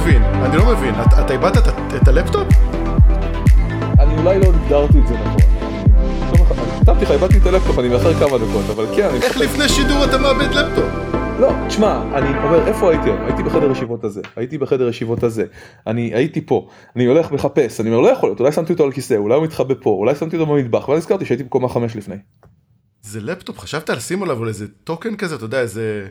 מבין, אני לא מבין. אתה איבדת את- את הלפטופ? אני אולי לא הגדרתי את זה נכון. כתבתי לך, איבדתי את הלפטופ, אני מאחר כמה דקות, אבל כן. איך לפני שידור אתה מאבד לפטופ? לא, תשמע, אני אומר, איפה הייתי היום? הייתי בחדר ישיבות הזה, הייתי בחדר ישיבות הזה, אני הייתי פה, אני הולך מחפש, אני אומר, לא יכול להיות, אולי שמתי אותו על כיסא, אולי הוא מתחבא פה, אולי שמתי אותו במטבח, ואז נזכרתי שהייתי בקומה חמש לפני. זה לפטופ, חשבת לשים עליו איזה token כזה, אתה יודע, איזה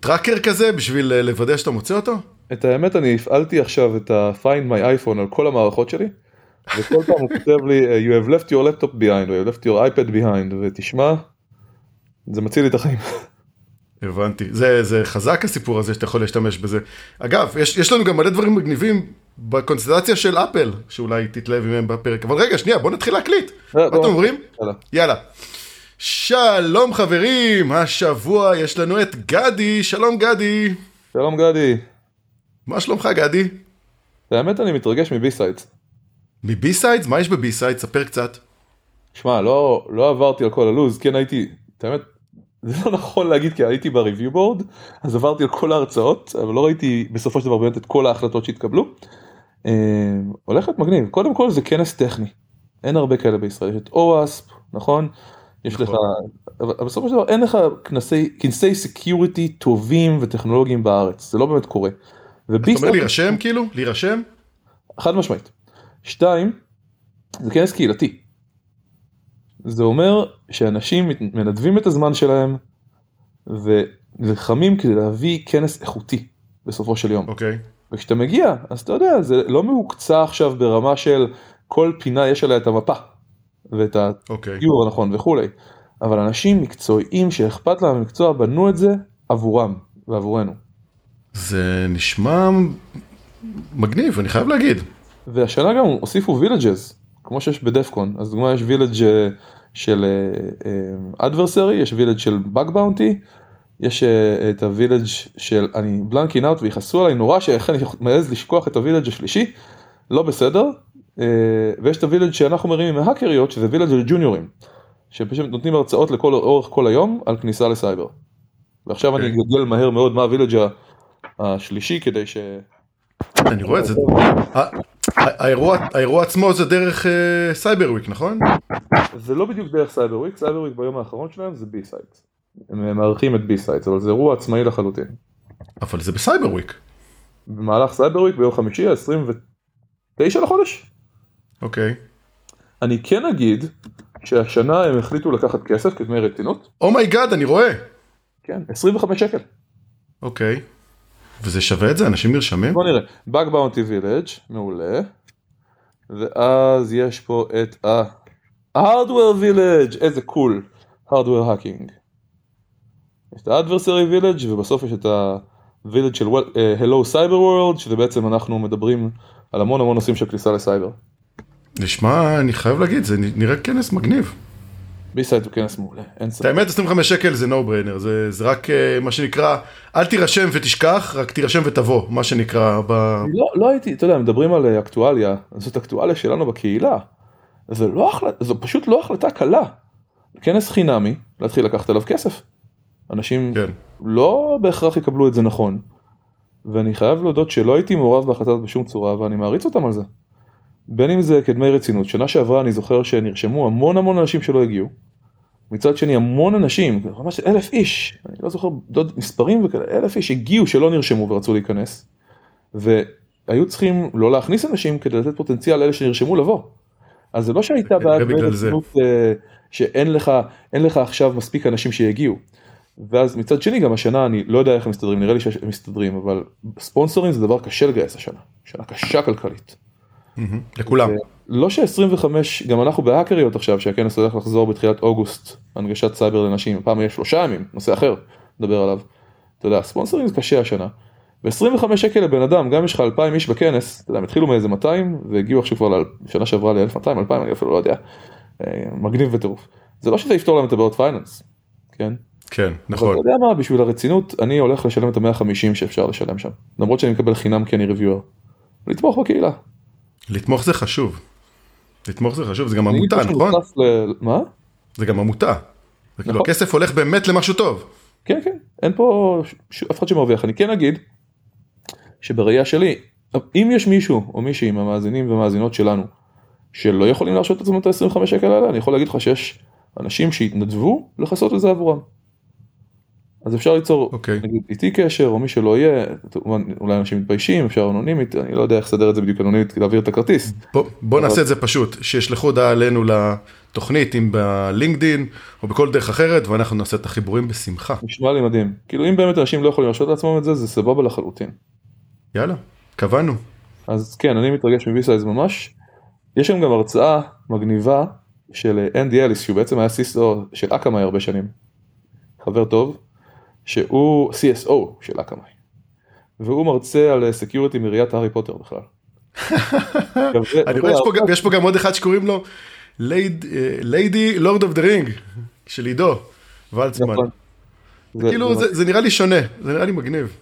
טראקר כזה, בשביל אה, לוודא שאתה מוצא אותו? את האמת, אני הפעלתי עכשיו את ה-find my iPhone על כל המערכות שלי, וכל פעם הוא כותב לי, you have left your laptop behind, או you have left your iPad behind, ותשמע, זה מציל לי את החיים. הבנתי, זה, זה חזק הסיפור הזה שאתה יכול להשתמש בזה. אגב, יש, יש לנו גם מלא דברים מגניבים בקונסטלציה של אפל, שאולי תתלהב מהם בפרק, אבל רגע, שנייה, בוא נתחיל להקליט. מה אתם אומרים? יאללה. יאללה. שלום חברים, השבוע יש לנו את גדי, שלום גדי. שלום גדי, מה שלומך גדי? האמת אני מתרגש מ BSides. מ BSides? מה יש ב BSides? ספר קצת. שמע, לא, לא עברתי על כל הלוז, כן הייתי, האמת, זה לא נכון להגיד כי הייתי ב review board, אז עברתי על כל ההרצאות, אבל לא ראיתי בסופו של דבר באמת את כל ההחלטות שהתקבלו. אה, להיות מגניב, קודם כל זה כנס טכני, אין הרבה כאלה בישראל, יש את OWASP, נכון? יש לך, נכון. אבל אבל בסופו של דבר אין לך כנסי, security טובים וטכנולוגיים בארץ, זה לא באמת קורה. אתה אומר להירשם כאילו? להירשם? חד משמעית. שתיים, זה כנס קהילתי. זה אומר שאנשים מנדבים את הזמן שלהם ונלחמים כדי להביא כנס איכותי בסופו של יום. אוקיי. וכשאתה מגיע, אז אתה יודע, זה לא מהוקצע עכשיו ברמה של כל פינה יש עליה את המפה ואת אוקיי. הטיור הנכון וכולי. אבל אנשים מקצועיים שאכפת להם המקצוע בנו את זה עבורם ועבורנו. זה נשמע מגניב, אני חייב להגיד. והשנה גם הוסיפו וילג'ז, כמו שיש בדפקון, אז דוגמה יש וילג' של אדברסרי, יש וילג' של באג באונטי, יש אה, את ה village של אני blanking out ויכעסו עליי נורא שאיך אני מעז לשכוח את ה village השלישי, לא בסדר, אה, ויש את ה village שאנחנו מרימים מהאקריות שזה village של ג'וניורים, שפשוט נותנים הרצאות לכל אורך כל היום על כניסה לסייבר. ועכשיו אני. אגדל מהר מאוד מה ה village השלישי כדי ש... אני רואה את זה. האירוע עצמו זה דרך אה, Cyber Week, נכון? זה לא בדיוק דרך Cyber Week, Cyber Week ביום האחרון שלהם זה BSides. הם מארחים את BSides, אבל זה אירוע עצמאי לחלוטין. אבל זה ב Cyber Week. במהלך Cyber Week ביום חמישי ה-29 לחודש. אוקיי. אני כן אגיד שהשנה הם החליטו לקחת כסף כדמי רצינות, oh my god, אני רואה. כן, 25 שקל. אוקיי. וזה שווה את זה? אנשים נרשמים? בוא נראה, Bug Bounty Village מעולה. ואז יש פה את ה-Hardware Village, איזה cool, Hardware Hacking. יש את ה-Adversary Village ובסוף יש את ה-Village של אה, Hello Cyber World, שזה בעצם אנחנו מדברים על המון המון נושאים של כניסה לסייבר. נשמע, אני חייב להגיד, זה נראה כנס מגניב. BSides הוא כנס מעולה, אין ספק. האמת 25 שקל זה no brainer, זה, זה רק אה, מה שנקרא, אל תירשם ותשכח, רק תירשם ותבוא, מה שנקרא, ב... לא, לא הייתי, אתה יודע, מדברים על אה, אקטואליה, זאת אקטואליה שלנו בקהילה. זה לא החלטה, זו פשוט לא החלטה קלה. כנס חינמי, להתחיל לקחת עליו כסף. אנשים כן. לא בהכרח יקבלו את זה נכון. ואני חייב להודות שלא הייתי מעורב בהחלטה בשום צורה, ואני מעריץ אותם על זה. בין אם זה כדמי רצינות, שנה שעברה אני זוכר שנרשמו המון המון אנשים שלא הגיעו. מצד שני המון אנשים, ממש אלף איש, אני לא זוכר דוד מספרים וכאלה, אלף איש הגיעו שלא נרשמו ורצו להיכנס. והיו צריכים לא להכניס אנשים כדי לתת פוטנציאל לאלה שנרשמו לבוא. אז זה לא שהייתה בעיה בגלל זה. רצינות, אה, שאין לך, אין לך עכשיו מספיק אנשים שיגיעו. ואז מצד שני גם השנה אני לא יודע איך הם מסתדרים, נראה לי שהם מסתדרים, אבל ספונסורים זה דבר קשה לגייס השנה, שנה קשה כלכלית. מהמם, לכולם. לא ש-25, גם אנחנו בהאקריות עכשיו שהכנס הולך לחזור בתחילת אוגוסט, הנגשת סייבר לנשים, הפעם יהיה שלושה ימים, נושא אחר, נדבר עליו. אתה יודע, ספונסרים זה קשה השנה. ו-25 שקל לבן אדם, גם יש לך 2,000 איש בכנס, אתה יודע, הם התחילו מאיזה 200 והגיעו עכשיו כבר לשנה שעברה ל-1200, 2,000, אני אפילו לא יודע. אה, מגניב וטירוף. זה לא שזה יפתור להם את הבעיות פייננס, כן? כן, אבל נכון. אתה יודע מה, בשביל הרצינות, אני הולך לשלם את ה-150 שאפשר לשלם שם. למרות שאני מקבל חינם כי אני ריוויואר. לתמוך בקהילה. לתמוך זה חשוב. לתמוך זה חשוב, זה גם עמותה, נכון? ל- מה? זה גם עמותה. זה כאילו נכון. הכסף הולך באמת למשהו טוב. כן כן אין פה ש- אף אחד שמרוויח אני כן אגיד שבראייה שלי, אם יש מישהו או מישהי מהמאזינים ומאזינות שלנו, שלא יכולים להרשות את עצמם את ה-25 שקל האלה, אני יכול להגיד לך שיש אנשים שהתנדבו לכסות את זה עבורם. אז אפשר ליצור okay. אוקיי. נגיד איתי קשר או מי שלא יהיה, אולי אנשים מתביישים, אפשר אנונימית, אני לא יודע איך לסדר את זה בדיוק אנונימית, להעביר את הכרטיס. בוא, בוא אבל... נעשה את זה פשוט, שישלחו הודעה עלינו לתוכנית, אם ב LinkedIn או בכל דרך אחרת, ואנחנו נעשה את החיבורים בשמחה. נשמע לי מדהים, כאילו אם באמת אנשים לא יכולים להרשות לעצמם את זה, זה סבבה לחלוטין. יאללה, קבענו. אז כן, אני מתרגש מ BSides ממש. יש שם גם הרצאה מגניבה של אנדי אליס, שהוא בעצם היה CISO של Akamai הרבה שנים. חבר טוב. שהוא CSO של Akamai. והוא מרצה על security מראיית הארי פוטר בכלל. אני רואה יש פה גם עוד אחד שקוראים לו Lady Lord of the Ring של עידו ולצמן. נכון. כאילו זה נראה לי שונה זה נראה לי מגניב.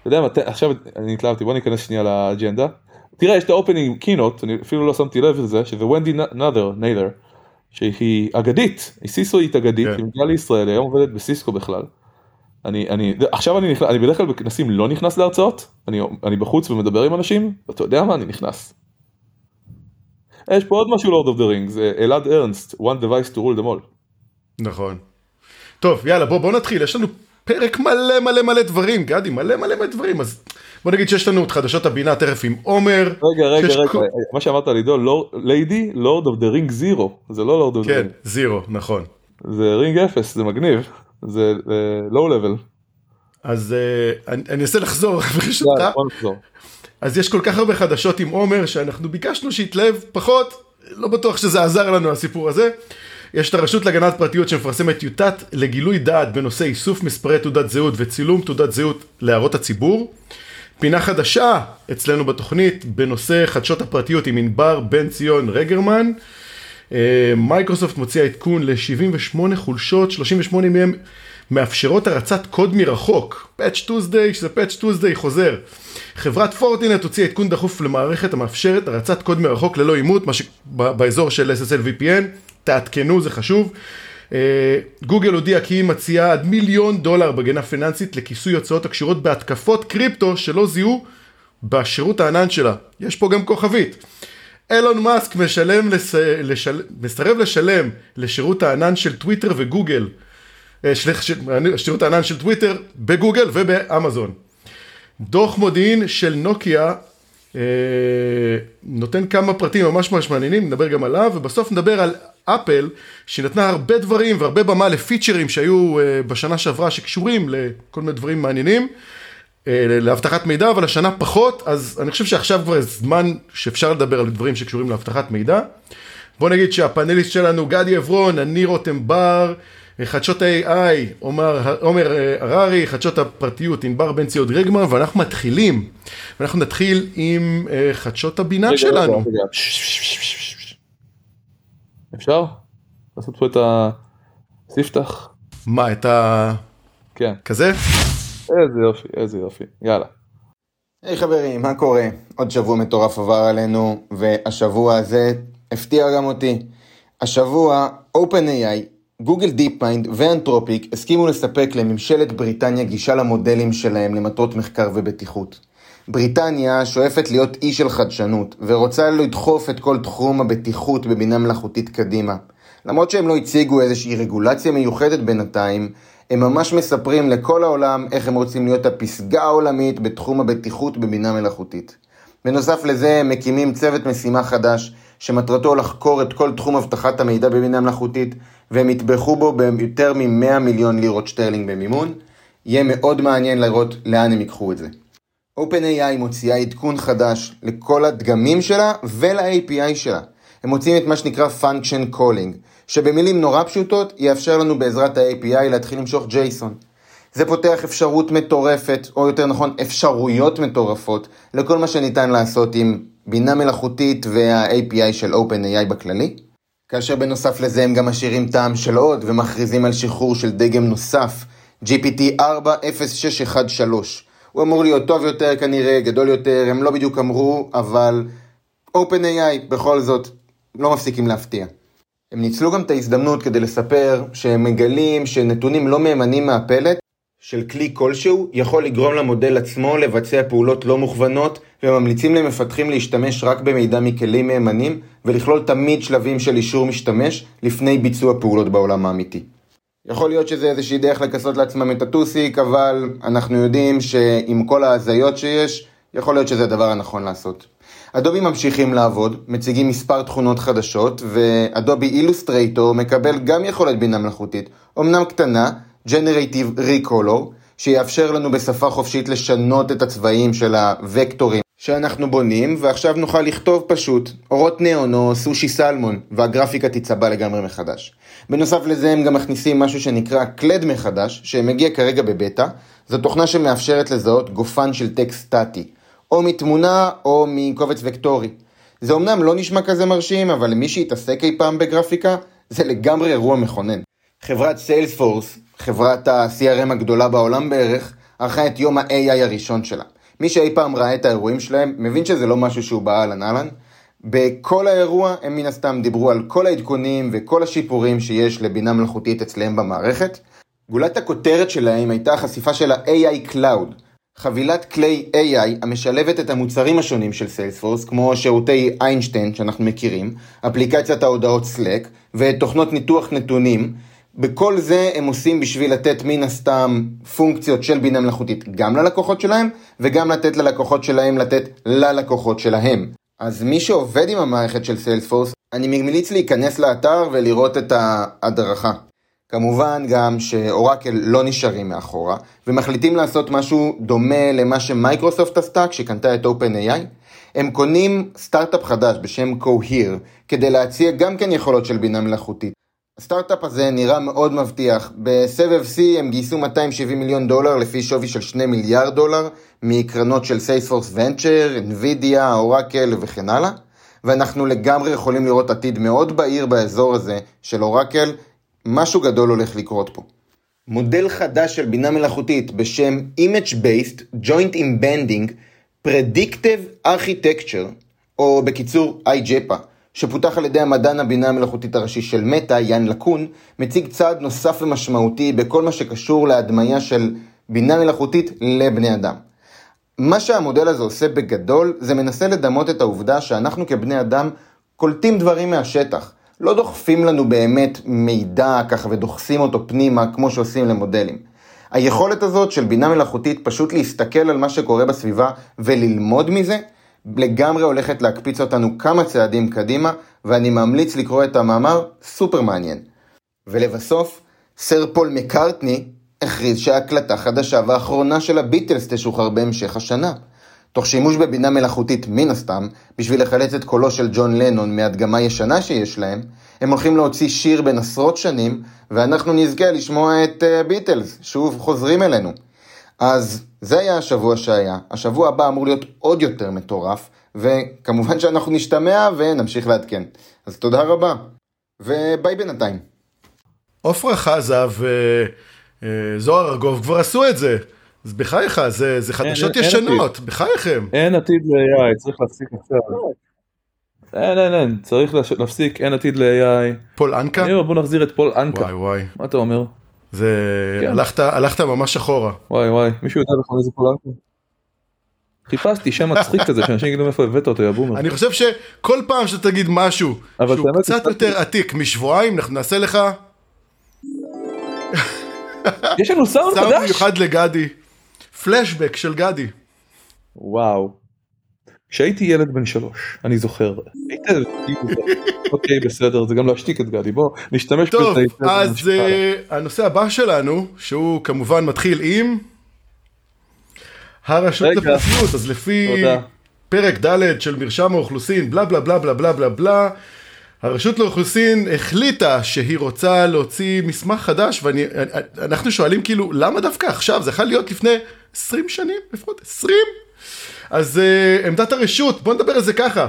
אתה יודע מה עכשיו אני התלהבתי בוא ניכנס שנייה לאג'נדה. תראה יש את ה opening keynote אני אפילו לא שמתי לב לזה שזה ונדי נאדר ניילר שהיא אגדית היא סיסואית אגדית כן. היא מגיעה לישראל היום עובדת בסיסקו בכלל. אני, אני, עכשיו אני נכנס, אני בדרך כלל בכנסים לא נכנס להרצאות, אני, אני בחוץ ומדבר עם אנשים, ואתה יודע מה, אני נכנס. יש פה עוד משהו Lord of the Ring, זה אלעד ארנסט, one device to rule them all. נכון. טוב, יאללה, בוא, בוא נתחיל, יש לנו פרק מלא מלא מלא דברים, גדי, מלא מלא מלא דברים, אז בוא נגיד שיש לנו את חדשות הבינה תכף עם עומר. רגע, רגע, רגע, כל... מה שאמרת על עידו, Lady, Lord of the Ring Zero, זה לא Lord of the Ring. כן, Zero, נכון. זה ring אפס, זה מגניב. זה low level. אז אני, אני אנסה לחזור ברשותך. אז יש כל כך הרבה חדשות עם עומר שאנחנו ביקשנו שיתלהב פחות, לא בטוח שזה עזר לנו הסיפור הזה. יש את הרשות להגנת פרטיות שמפרסמת טיוטת לגילוי דעת בנושא איסוף מספרי תעודת זהות וצילום תעודת זהות להערות הציבור. פינה חדשה אצלנו בתוכנית בנושא חדשות הפרטיות עם ענבר בן ציון רגרמן. אה, מייקרוסופט מוציאה עדכון ל-78 חולשות, 38 מהם מאפשרות הרצת קוד מרחוק. Patch Tuesday, שזה Patch Tuesday חוזר. חברת פורטינט הוציאה עדכון דחוף למערכת המאפשרת הרצת קוד מרחוק ללא עימות, מה שבאזור של SSL VPN, תעדכנו, זה חשוב. אה, גוגל הודיעה כי היא מציעה עד מיליון דולר בגנה פיננסית לכיסוי הוצאות הקשורות בהתקפות קריפטו שלא זיהו בשירות הענן שלה. יש פה גם כוכבית. אילון מאסק משלם לס... לשל... מסרב לשלם לשירות הענן של טוויטר וגוגל, אה, שליח ש... שירות הענן של טוויטר בגוגל ובאמזון. דוח מודיעין של נוקיה אה, נותן כמה פרטים ממש ממש מעניינים, נדבר גם עליו, ובסוף נדבר על אפל, שנתנה הרבה דברים והרבה במה לפיצ'רים שהיו אה, בשנה שעברה שקשורים לכל מיני דברים מעניינים. אה, לאבטחת מידע, אבל השנה פחות, אז אני חושב שעכשיו כבר זמן שאפשר לדבר על דברים שקשורים לאבטחת מידע. בוא נגיד שהפאנליסט שלנו גדי עברון, אני רותם בר, חדשות ה-AI, עומר, עומר אה, הררי, חדשות הפרטיות, ענבר בן ציוד רגמן, ואנחנו מתחילים. ואנחנו נתחיל עם uh, חדשות הבינה שלנו. אפשר? לעשות פה את הספתח? מה, את ה... כן. כזה? איזה יופי, איזה יופי, יאללה. היי hey, חברים, מה קורה? עוד שבוע מטורף עבר עלינו, והשבוע הזה הפתיע גם אותי. השבוע OpenAI, DeepMind ו Anthropic הסכימו לספק לממשלת בריטניה גישה למודלים שלהם למטרות מחקר ובטיחות. בריטניה שואפת להיות אי של חדשנות, ורוצה לדחוף את כל תחום הבטיחות בבינה מלאכותית קדימה. למרות שהם לא הציגו איזושהי רגולציה מיוחדת בינתיים, הם ממש מספרים לכל העולם איך הם רוצים להיות הפסגה העולמית בתחום הבטיחות בבינה מלאכותית. בנוסף לזה הם מקימים צוות משימה חדש שמטרתו לחקור את כל תחום אבטחת המידע בבינה מלאכותית והם יטבחו בו ביותר מ-100 מיליון לירות שטרלינג במימון. יהיה מאוד מעניין לראות לאן הם ייקחו את זה. OpenAI מוציאה עדכון חדש לכל הדגמים שלה ול-API שלה. הם מוציאים את מה שנקרא Function Calling, שבמילים נורא פשוטות יאפשר לנו בעזרת ה-API להתחיל למשוך JSON. זה פותח אפשרות מטורפת, או יותר נכון אפשרויות מטורפות, לכל מה שניתן לעשות עם בינה מלאכותית וה-API של OpenAI בכללי. כאשר בנוסף לזה הם גם משאירים טעם של עוד ומכריזים על שחרור של דגם נוסף, GPT 40613. הוא אמור להיות טוב יותר כנראה, גדול יותר, הם לא בדיוק אמרו, אבל OpenAI בכל זאת לא מפסיקים להפתיע. הם ניצלו גם את ההזדמנות כדי לספר שהם מגלים שנתונים לא מהימנים מהפלט, של כלי כלשהו יכול לגרום למודל עצמו לבצע פעולות לא מוכוונות וממליצים למפתחים להשתמש רק במידע מכלים מהימנים ולכלול תמיד שלבים של אישור משתמש לפני ביצוע פעולות בעולם האמיתי. יכול להיות שזה איזושהי דרך לכסות לעצמם את הטוסיק, אבל אנחנו יודעים שעם כל ההזיות שיש, יכול להיות שזה הדבר הנכון לעשות. אדובי ממשיכים לעבוד, מציגים מספר תכונות חדשות, ואדובי אילוסטרייטור מקבל גם יכולת בינה מלאכותית, אמנם קטנה, Generative Recolor, שיאפשר לנו בשפה חופשית לשנות את הצבעים של הוקטורים שאנחנו בונים, ועכשיו נוכל לכתוב פשוט אורות ניאון או סושי סלמון, והגרפיקה תצבע לגמרי מחדש. בנוסף לזה הם גם מכניסים משהו שנקרא קלד מחדש, שמגיע כרגע בבטא, זו תוכנה שמאפשרת לזהות גופן של טקסט סטטי, או מתמונה או מקובץ וקטורי. זה אמנם לא נשמע כזה מרשים, אבל למי שהתעסק אי פעם בגרפיקה, זה לגמרי אירוע מכונן. חברת סיילספורס, חברת ה-CRM הגדולה בעולם בערך, ערכה את יום ה-AI הראשון שלה. מי שאי פעם ראה את האירועים שלהם, מבין שזה לא משהו שהוא באהלן אהלן. בכל האירוע הם מן הסתם דיברו על כל העדכונים וכל השיפורים שיש לבינה מלאכותית אצלם במערכת. גולת הכותרת שלהם הייתה החשיפה של ה-AI Cloud, חבילת כלי AI המשלבת את המוצרים השונים של סיילספורס, כמו שירותי איינשטיין שאנחנו מכירים, אפליקציית ההודעות Slack ותוכנות ניתוח נתונים, בכל זה הם עושים בשביל לתת מן הסתם פונקציות של בינה מלאכותית גם ללקוחות שלהם, וגם לתת ללקוחות שלהם לתת ללקוחות שלהם. אז מי שעובד עם המערכת של סיילספורס, אני ממליץ להיכנס לאתר ולראות את ההדרכה. כמובן גם שאורקל לא נשארים מאחורה, ומחליטים לעשות משהו דומה למה שמייקרוסופט עשתה כשקנתה את OpenAI. הם קונים סטארט-אפ חדש בשם Cohere, כדי להציע גם כן יכולות של בינה מלאכותית. הסטארט-אפ הזה נראה מאוד מבטיח. בסבב C הם גייסו 270 מיליון דולר לפי שווי של 2 מיליארד דולר מקרנות של Salesforce Venture, NVIDIA, Oracle וכן הלאה. ואנחנו לגמרי יכולים לראות עתיד מאוד בהיר באזור הזה של Oracle, משהו גדול הולך לקרות פה. מודל חדש של בינה מלאכותית בשם Image Based Joint Embedding Predictive Architecture, או בקיצור IJPA, שפותח על ידי המדען הבינה המלאכותית הראשי של מטא, יאן לקון, מציג צעד נוסף ומשמעותי בכל מה שקשור להדמיה של בינה מלאכותית לבני אדם. מה שהמודל הזה עושה בגדול, זה מנסה לדמות את העובדה שאנחנו כבני אדם קולטים דברים מהשטח. לא דוחפים לנו באמת מידע ככה ודוחסים אותו פנימה כמו שעושים למודלים. היכולת הזאת של בינה מלאכותית פשוט להסתכל על מה שקורה בסביבה וללמוד מזה, לגמרי הולכת להקפיץ אותנו כמה צעדים קדימה, ואני ממליץ לקרוא את המאמר, סופר מעניין. ולבסוף, סר פול מקארטני הכריז שההקלטה חדשה ואחרונה של הביטלס תשוחרר בהמשך השנה. תוך שימוש בבינה מלאכותית מן הסתם, בשביל לחלץ את קולו של ג'ון לנון מהדגמה ישנה שיש להם, הם הולכים להוציא שיר בין עשרות שנים, ואנחנו נזכה לשמוע את ביטלס, uh, שוב חוזרים אלינו. אז זה היה השבוע שהיה, השבוע הבא אמור להיות עוד יותר מטורף, וכמובן שאנחנו נשתמע ונמשיך לעדכן. אז תודה רבה, וביי בינתיים. עופרה חזה וזוהר ארגוב כבר עשו את זה. אז בחייך, זה, זה חדשות אין, ישנות, אין בחייכם. אין עתיד ל-AI, צריך להפסיק עכשיו. אין, אין, אין, צריך להפסיק, אין עתיד ל-AI. פול אנקה? אני אומר בוא נחזיר את פול אנקה. וואי וואי. מה אתה אומר? זה... כן. הלכת, הלכת ממש אחורה. וואי וואי, מישהו יודע לך איזה פול אנקה? חיפשתי שם מצחיק כזה שאנשים יגידו מאיפה הבאת אותו יא בומר. אני חושב שכל פעם שאתה תגיד משהו שהוא קצת יותר עתיק משבועיים אנחנו נעשה לך. יש לנו סאונד חדש? סאונד מיוחד לגדי. פלשבק של גדי. וואו. כשהייתי ילד בן שלוש, אני זוכר. אוקיי בסדר זה גם להשתיק את גדי בוא נשתמש בזה. טוב אז uh, הנושא הבא שלנו שהוא כמובן מתחיל עם הרשות לפרטיות אז לפי פרק ד' של מרשם האוכלוסין בלה בלה בלה בלה בלה בלה בלה הרשות לאוכלוסין החליטה שהיא רוצה להוציא מסמך חדש ואנחנו שואלים כאילו למה דווקא עכשיו? זה יכול להיות לפני 20 שנים לפחות 20 אז uh, עמדת הרשות בוא נדבר על זה ככה.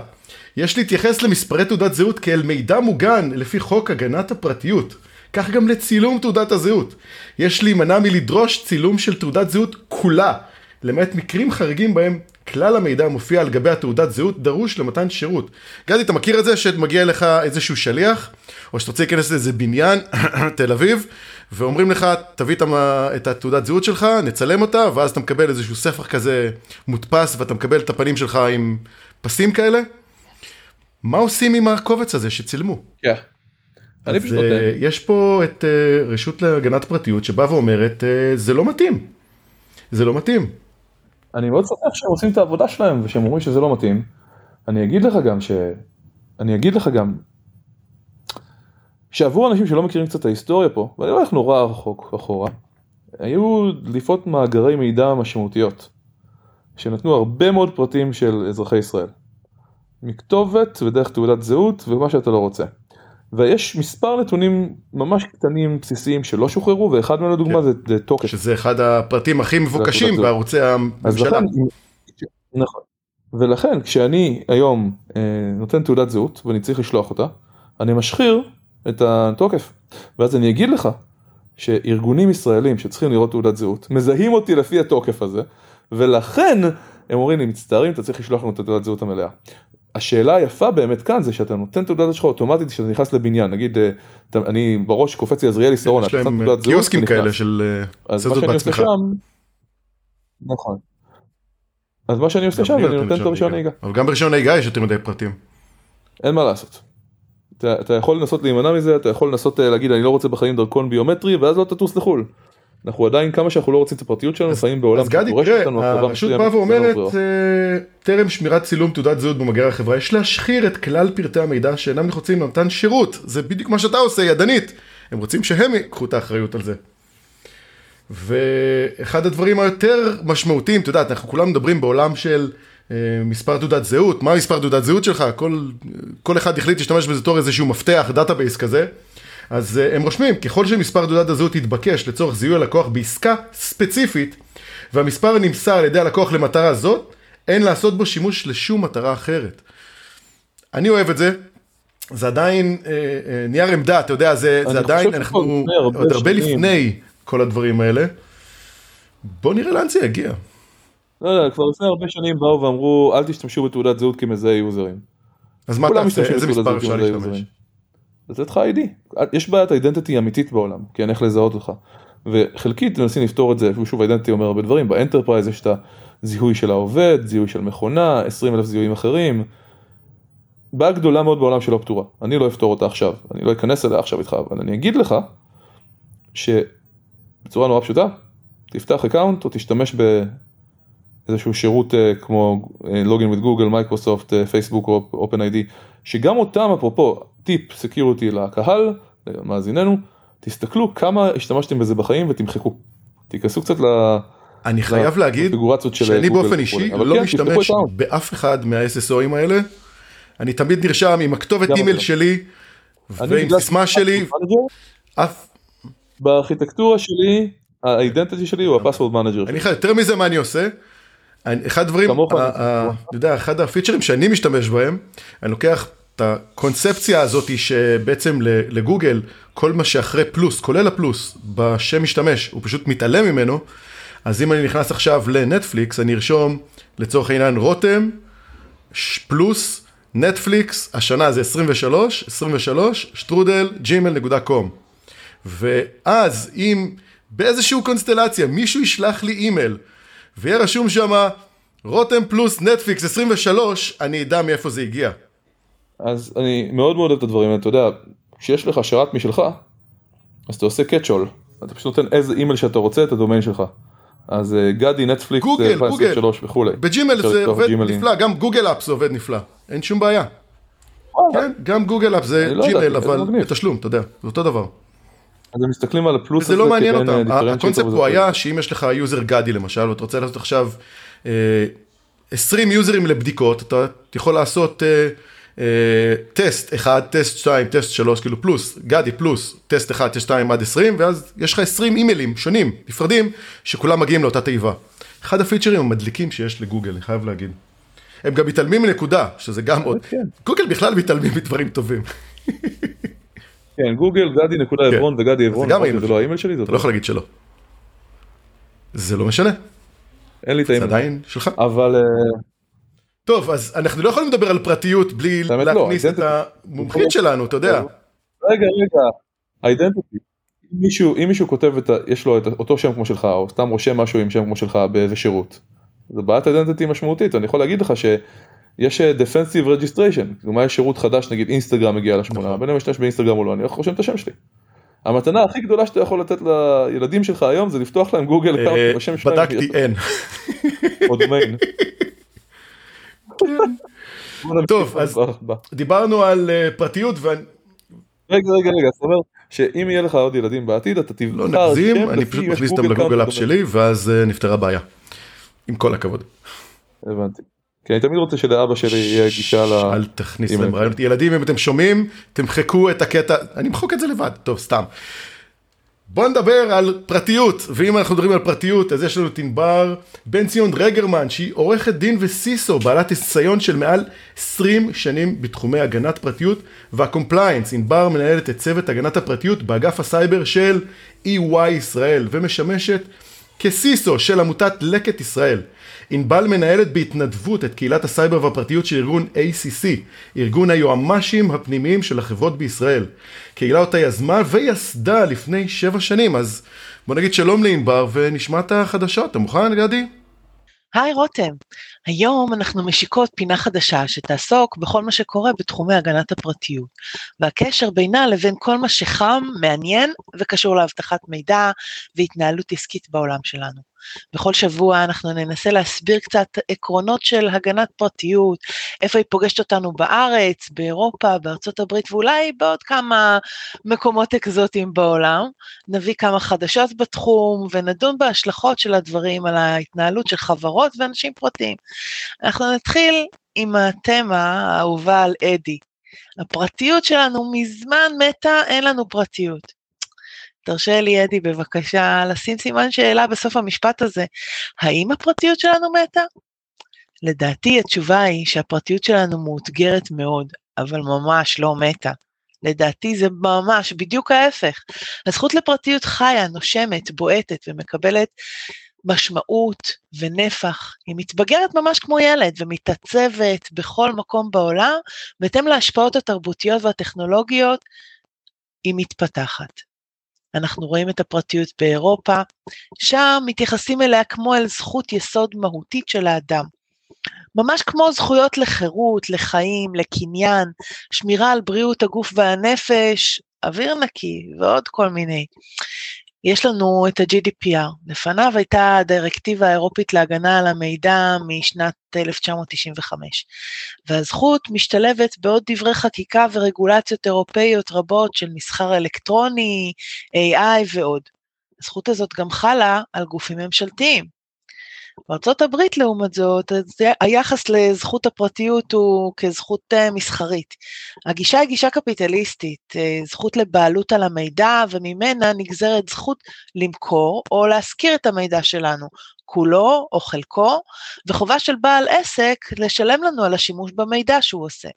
יש להתייחס למספרי תעודת זהות כאל מידע מוגן לפי חוק הגנת הפרטיות כך גם לצילום תעודת הזהות. יש להימנע מלדרוש צילום של תעודת זהות כולה למעט מקרים חריגים בהם כלל המידע מופיע על גבי התעודת זהות דרוש למתן שירות. גדי, אתה מכיר את זה שמגיע לך איזשהו שליח, או שאתה רוצה להיכנס לאיזה בניין, תל אביב, ואומרים לך, תביא את התעודת זהות שלך, נצלם אותה, ואז אתה מקבל איזשהו ספר כזה מודפס, ואתה מקבל את הפנים שלך עם פסים כאלה? מה עושים עם הקובץ הזה שצילמו? כן. אז uh, יש פה את uh, רשות להגנת פרטיות שבאה ואומרת, uh, זה לא מתאים. זה לא מתאים. אני מאוד שמח שהם עושים את העבודה שלהם ושהם אומרים שזה לא מתאים. אני אגיד לך גם ש... אני אגיד לך גם שעבור אנשים שלא מכירים קצת את ההיסטוריה פה, ואני הולך נורא רחוק אחורה, היו דליפות מאגרי מידע משמעותיות, שנתנו הרבה מאוד פרטים של אזרחי ישראל. מכתובת ודרך תעודת זהות ומה שאתה לא רוצה. ויש מספר נתונים ממש קטנים בסיסיים שלא שוחררו ואחד מהם לדוגמה כן. זה תוקף. שזה אחד הפרטים הכי מבוקשים בערוצי הממשלה. נכון. ולכן כשאני היום אה, נותן תעודת זהות ואני צריך לשלוח אותה, אני משחיר את התוקף. ואז אני אגיד לך שארגונים ישראלים שצריכים לראות תעודת זהות מזהים אותי לפי התוקף הזה ולכן הם אומרים לי מצטערים אתה צריך לשלוח לנו את התעודת זהות המלאה. השאלה היפה באמת כאן זה שאתה נותן תעודת שלך אוטומטית כשאתה נכנס לבניין נגיד אה, אני בראש קופץ לי עזריאלי סורון. יש להם קיוסקים כאלה של אה, עושה שם. נכון. אז מה שאני עושה שם אני נותן את הרישיון נהיגה. אבל גם ברישיון נהיגה יש יותר מדי פרטים. אין מה לעשות. אתה, אתה יכול לנסות להימנע מזה אתה יכול לנסות אה, להגיד אני לא רוצה בחיים דרכון ביומטרי ואז לא תטוס לחו"ל. אנחנו עדיין כמה שאנחנו לא רוצים את הפרטיות שלנו חיים בעולם אז גדי תראה הרשות באה ואומרת אה, טרם שמירת צילום תעודת זהות במגר החברה יש להשחיר את כלל פרטי המידע שאינם נחוצים למתן שירות. זה בדיוק מה שאתה עושה ידנית. הם רוצים שהם ייקחו את האחריות על זה. ואחד הדברים היותר משמעותיים אתה יודע אנחנו כולם מדברים בעולם של אה, מספר תעודת זהות. מה מספר תעודת זהות שלך? כל כל אחד החליט להשתמש בזה בתור איזשהו מפתח database כזה. אז uh, הם רושמים, ככל שמספר תעודת הזהות יתבקש לצורך זיהוי הלקוח בעסקה ספציפית, והמספר נמסר על ידי הלקוח למטרה זאת, אין לעשות בו שימוש לשום מטרה אחרת. אני אוהב את זה, זה עדיין אה, אה, נייר עמדה, אתה יודע, זה, זה עדיין, אנחנו עוד הרבה לפני כל הדברים האלה. בוא נראה לאן זה יגיע. לא, לא, כבר לפני הרבה שנים באו ואמרו, אל תשתמשו בתעודת זהות כמזהה יוזרים. אז מה תעשה, איזה מספר אפשר להשתמש? לתת לך ID. יש בעיית identity אמיתית בעולם, כי אין איך לזהות אותך. וחלקית מנסים לפתור את זה, ושוב identity אומר הרבה דברים, ב enterprise יש את הזיהוי של העובד, זיהוי של מכונה, 20 אלף זיהויים אחרים. בעיה גדולה מאוד בעולם שלא פתורה, אני לא אפתור אותה עכשיו, אני לא אכנס אליה עכשיו איתך, אבל אני אגיד לך שבצורה נורא פשוטה, תפתח account או תשתמש באיזשהו שירות אה, כמו login with גוגל, מייקרוסופט, פייסבוק או OpenID, שגם אותם אפרופו טיפ security לקהל, למאזיננו, תסתכלו כמה השתמשתם בזה בחיים ותמחקו. תיכנסו קצת ל... אני חייב להגיד שאני באופן אישי לא כן, משתמש באף אחד מה-SSOים האלה. אני תמיד נרשם עם הכתובת אימייל שלי ועם סיסמה שלי. בארכיטקטורה שלי, ה identity שלי הוא ה password manager. אני חייב, יותר מזה מה אני עושה. אחד הדברים, אתה יודע, אחד הפיצ'רים שאני משתמש בהם, אני לוקח את הקונספציה הזאת שבעצם לגוגל כל מה שאחרי פלוס, כולל הפלוס, בשם משתמש, הוא פשוט מתעלם ממנו, אז אם אני נכנס עכשיו לנטפליקס, אני ארשום לצורך העניין רותם, פלוס, נטפליקס, השנה זה 23, 23, שטרודל, ג'ימל נקודה קום. ואז אם באיזושהי קונסטלציה מישהו ישלח לי אימייל ויהיה רשום שם רותם פלוס נטפליקס 23, אני אדע מאיפה זה הגיע. אז אני מאוד מאוד אוהב את הדברים האלה, אתה יודע, כשיש לך שרת משלך, אז אתה עושה catch-all, אתה פשוט נותן איזה אימייל שאתה רוצה את הדומיין שלך. אז אה, גדי, נטפליקס, גוגל, גוגל, וכולי. בג'ימל זה עובד נפלא, גם Google Apps זה עובד נפלא, אין שום בעיה. כן, גם Google Apps זה לא ג'ימל, אבל בתשלום, אתה יודע, זה אותו דבר. אז הם מסתכלים על הפלוס הזה. וזה לא מעניין אותם, הקונספט פה היה שאם יש לך user גדי למשל, ואתה רוצה לעשות עכשיו 20 אה, יוזרים לבדיקות, אתה יכול לעשות אה, טסט 1, טסט 2, טסט 3, כאילו פלוס, גדי פלוס, טסט 1, טסט 2 עד 20, ואז יש לך 20 אימיילים שונים, נפרדים, שכולם מגיעים לאותה תיבה. אחד הפיצ'רים המדליקים שיש לגוגל, אני חייב להגיד. הם גם מתעלמים מנקודה, שזה גם עוד, כן. גוגל בכלל מתעלמים מדברים טובים. כן, גוגל, גדי נקודה כן. עברון וגדי עברון, זה לא האימייל שלי, אתה לא יכול להגיד שלא. זה לא משנה. אין לי את זה האימייל. עדיין שלך? אבל אה, טוב, אז אנחנו לא יכולים לדבר על פרטיות בלי לא, להכניס את. המומחית שלנו, אתה יודע. רגע רגע, אידנטיטי. אם מישהו, אם מישהו כותב את ה... יש לו את אותו שם כמו שלך או סתם רושם משהו עם שם כמו שלך באיזה שירות. זה בעיית אידנטיטי משמעותית אני יכול להגיד לך שיש defensive registration כלומר יש שירות חדש נגיד אינסטגרם מגיע לשמונה נכון. בין אם משתמש באינסטגרם או לא אני רושם את השם שלי. המתנה הכי גדולה שאתה יכול לתת לילדים שלך היום זה לפתוח להם גוגל account אה, בשם שלהם בדקתי, אין. או דומיין. נמשיך טוב, אז-. דיברנו על אה, פרטיות ואני רגע רגע רגע זאת אומרת שאם יהיה לך עוד ילדים בעתיד אתה תבחר לא נגזים, אני פשוט מכניס אותם גוגל ל Google Apps שלי ואז אה, נפתרה בעיה. עם כל הכבוד. הבנתי. כי אני תמיד רוצה שלאבא שלי יהיה גישה ל... אל תכניס להם רעיונות. ילדים, אם אתם שומעים, תמחקו את הקטע, אני אמחוק את זה לבד, טוב, סתם. בוא נדבר על פרטיות, ואם אנחנו מדברים על פרטיות, אז יש לנו את ענבר בן ציון רגרמן, שהיא עורכת דין ו CISO, בעלת ניסיון של מעל 20 שנים בתחומי הגנת פרטיות וה compliance. ענבר מנהלת את צוות הגנת הפרטיות באגף הסייבר של EY ישראל, ומשמשת כ CISO של עמותת לקט ישראל. ענבל מנהלת בהתנדבות את קהילת הסייבר והפרטיות של ארגון ACC, ארגון היועמ"שים הפנימיים של החברות בישראל. קהילה אותה יזמה ויסדה לפני שבע שנים, אז בוא נגיד שלום לענבר ונשמע את החדשות. אתה מוכן גדי? היי רותם, היום אנחנו משיקות פינה חדשה שתעסוק בכל מה שקורה בתחומי הגנת הפרטיות, והקשר בינה לבין כל מה שחם, מעניין וקשור לאבטחת מידע והתנהלות עסקית בעולם שלנו. בכל שבוע אנחנו ננסה להסביר קצת עקרונות של הגנת פרטיות, איפה היא פוגשת אותנו בארץ, באירופה, בארצות הברית ואולי בעוד כמה מקומות אקזוטיים בעולם. נביא כמה חדשות בתחום ונדון בהשלכות של הדברים על ההתנהלות של חברות ואנשים פרטיים. אנחנו נתחיל עם התמה האהובה על אדי. הפרטיות שלנו מזמן מתה, אין לנו פרטיות. תרשה לי, אדי, בבקשה, לשים סימן שאלה בסוף המשפט הזה. האם הפרטיות שלנו מתה? לדעתי התשובה היא שהפרטיות שלנו מאותגרת מאוד, אבל ממש לא מתה. לדעתי זה ממש בדיוק ההפך. הזכות לפרטיות חיה, נושמת, בועטת ומקבלת משמעות ונפח. היא מתבגרת ממש כמו ילד ומתעצבת בכל מקום בעולם, בהתאם להשפעות התרבותיות והטכנולוגיות, היא מתפתחת. אנחנו רואים את הפרטיות באירופה, שם מתייחסים אליה כמו אל זכות יסוד מהותית של האדם. ממש כמו זכויות לחירות, לחיים, לקניין, שמירה על בריאות הגוף והנפש, אוויר נקי ועוד כל מיני. יש לנו את ה-GDPR, לפניו הייתה הדירקטיבה האירופית להגנה על המידע משנת 1995, והזכות משתלבת בעוד דברי חקיקה ורגולציות אירופאיות רבות של מסחר אלקטרוני, AI ועוד. הזכות הזאת גם חלה על גופים ממשלתיים. בארצות הברית לעומת זאת, היחס לזכות הפרטיות הוא כזכות אה, מסחרית. הגישה היא גישה קפיטליסטית, אה, זכות לבעלות על המידע וממנה נגזרת זכות למכור או להשכיר את המידע שלנו, כולו או חלקו, וחובה של בעל עסק לשלם לנו על השימוש במידע שהוא עושה.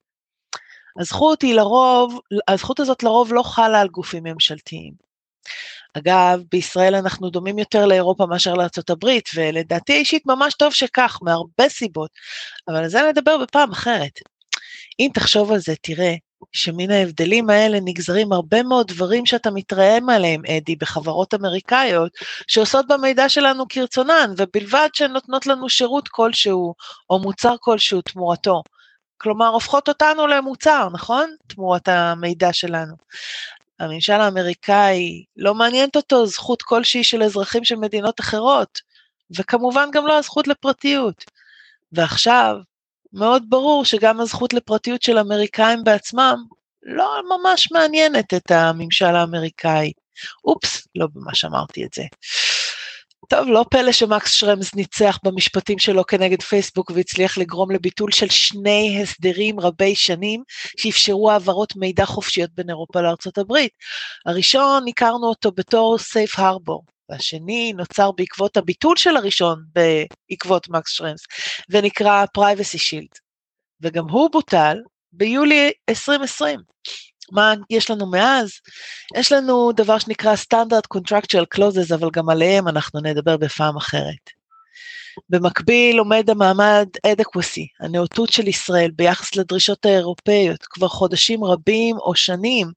הזכות היא לרוב, הזכות הזאת לרוב לא חלה על גופים ממשלתיים. אגב, בישראל אנחנו דומים יותר לאירופה מאשר לארה"ב, ולדעתי אישית ממש טוב שכך, מהרבה סיבות, אבל על זה נדבר בפעם אחרת. אם תחשוב על זה, תראה שמן ההבדלים האלה נגזרים הרבה מאוד דברים שאתה מתרעם עליהם, אדי, בחברות אמריקאיות, שעושות במידע שלנו כרצונן, ובלבד שהן נותנות לנו שירות כלשהו, או מוצר כלשהו תמורתו. כלומר, הופכות אותנו למוצר, נכון? תמורת המידע שלנו. הממשל האמריקאי, לא מעניינת אותו זכות כלשהי של אזרחים של מדינות אחרות, וכמובן גם לא הזכות לפרטיות. ועכשיו, מאוד ברור שגם הזכות לפרטיות של אמריקאים בעצמם לא ממש מעניינת את הממשל האמריקאי. אופס, לא ממש אמרתי את זה. טוב, לא פלא שמקס שרמס ניצח במשפטים שלו כנגד פייסבוק והצליח לגרום לביטול של שני הסדרים רבי שנים שאפשרו העברות מידע חופשיות בין אירופה לארצות הברית. הראשון, הכרנו אותו בתור סייף הרבור, והשני נוצר בעקבות הביטול של הראשון בעקבות מקס שרמס, ונקרא Privacy Shield, וגם הוא בוטל ביולי 2020. מה יש לנו מאז? יש לנו דבר שנקרא Standard Contractual Clauses, אבל גם עליהם אנחנו נדבר בפעם אחרת. במקביל עומד המעמד adequacy, הנאותות של ישראל ביחס לדרישות האירופאיות, כבר חודשים רבים או שנים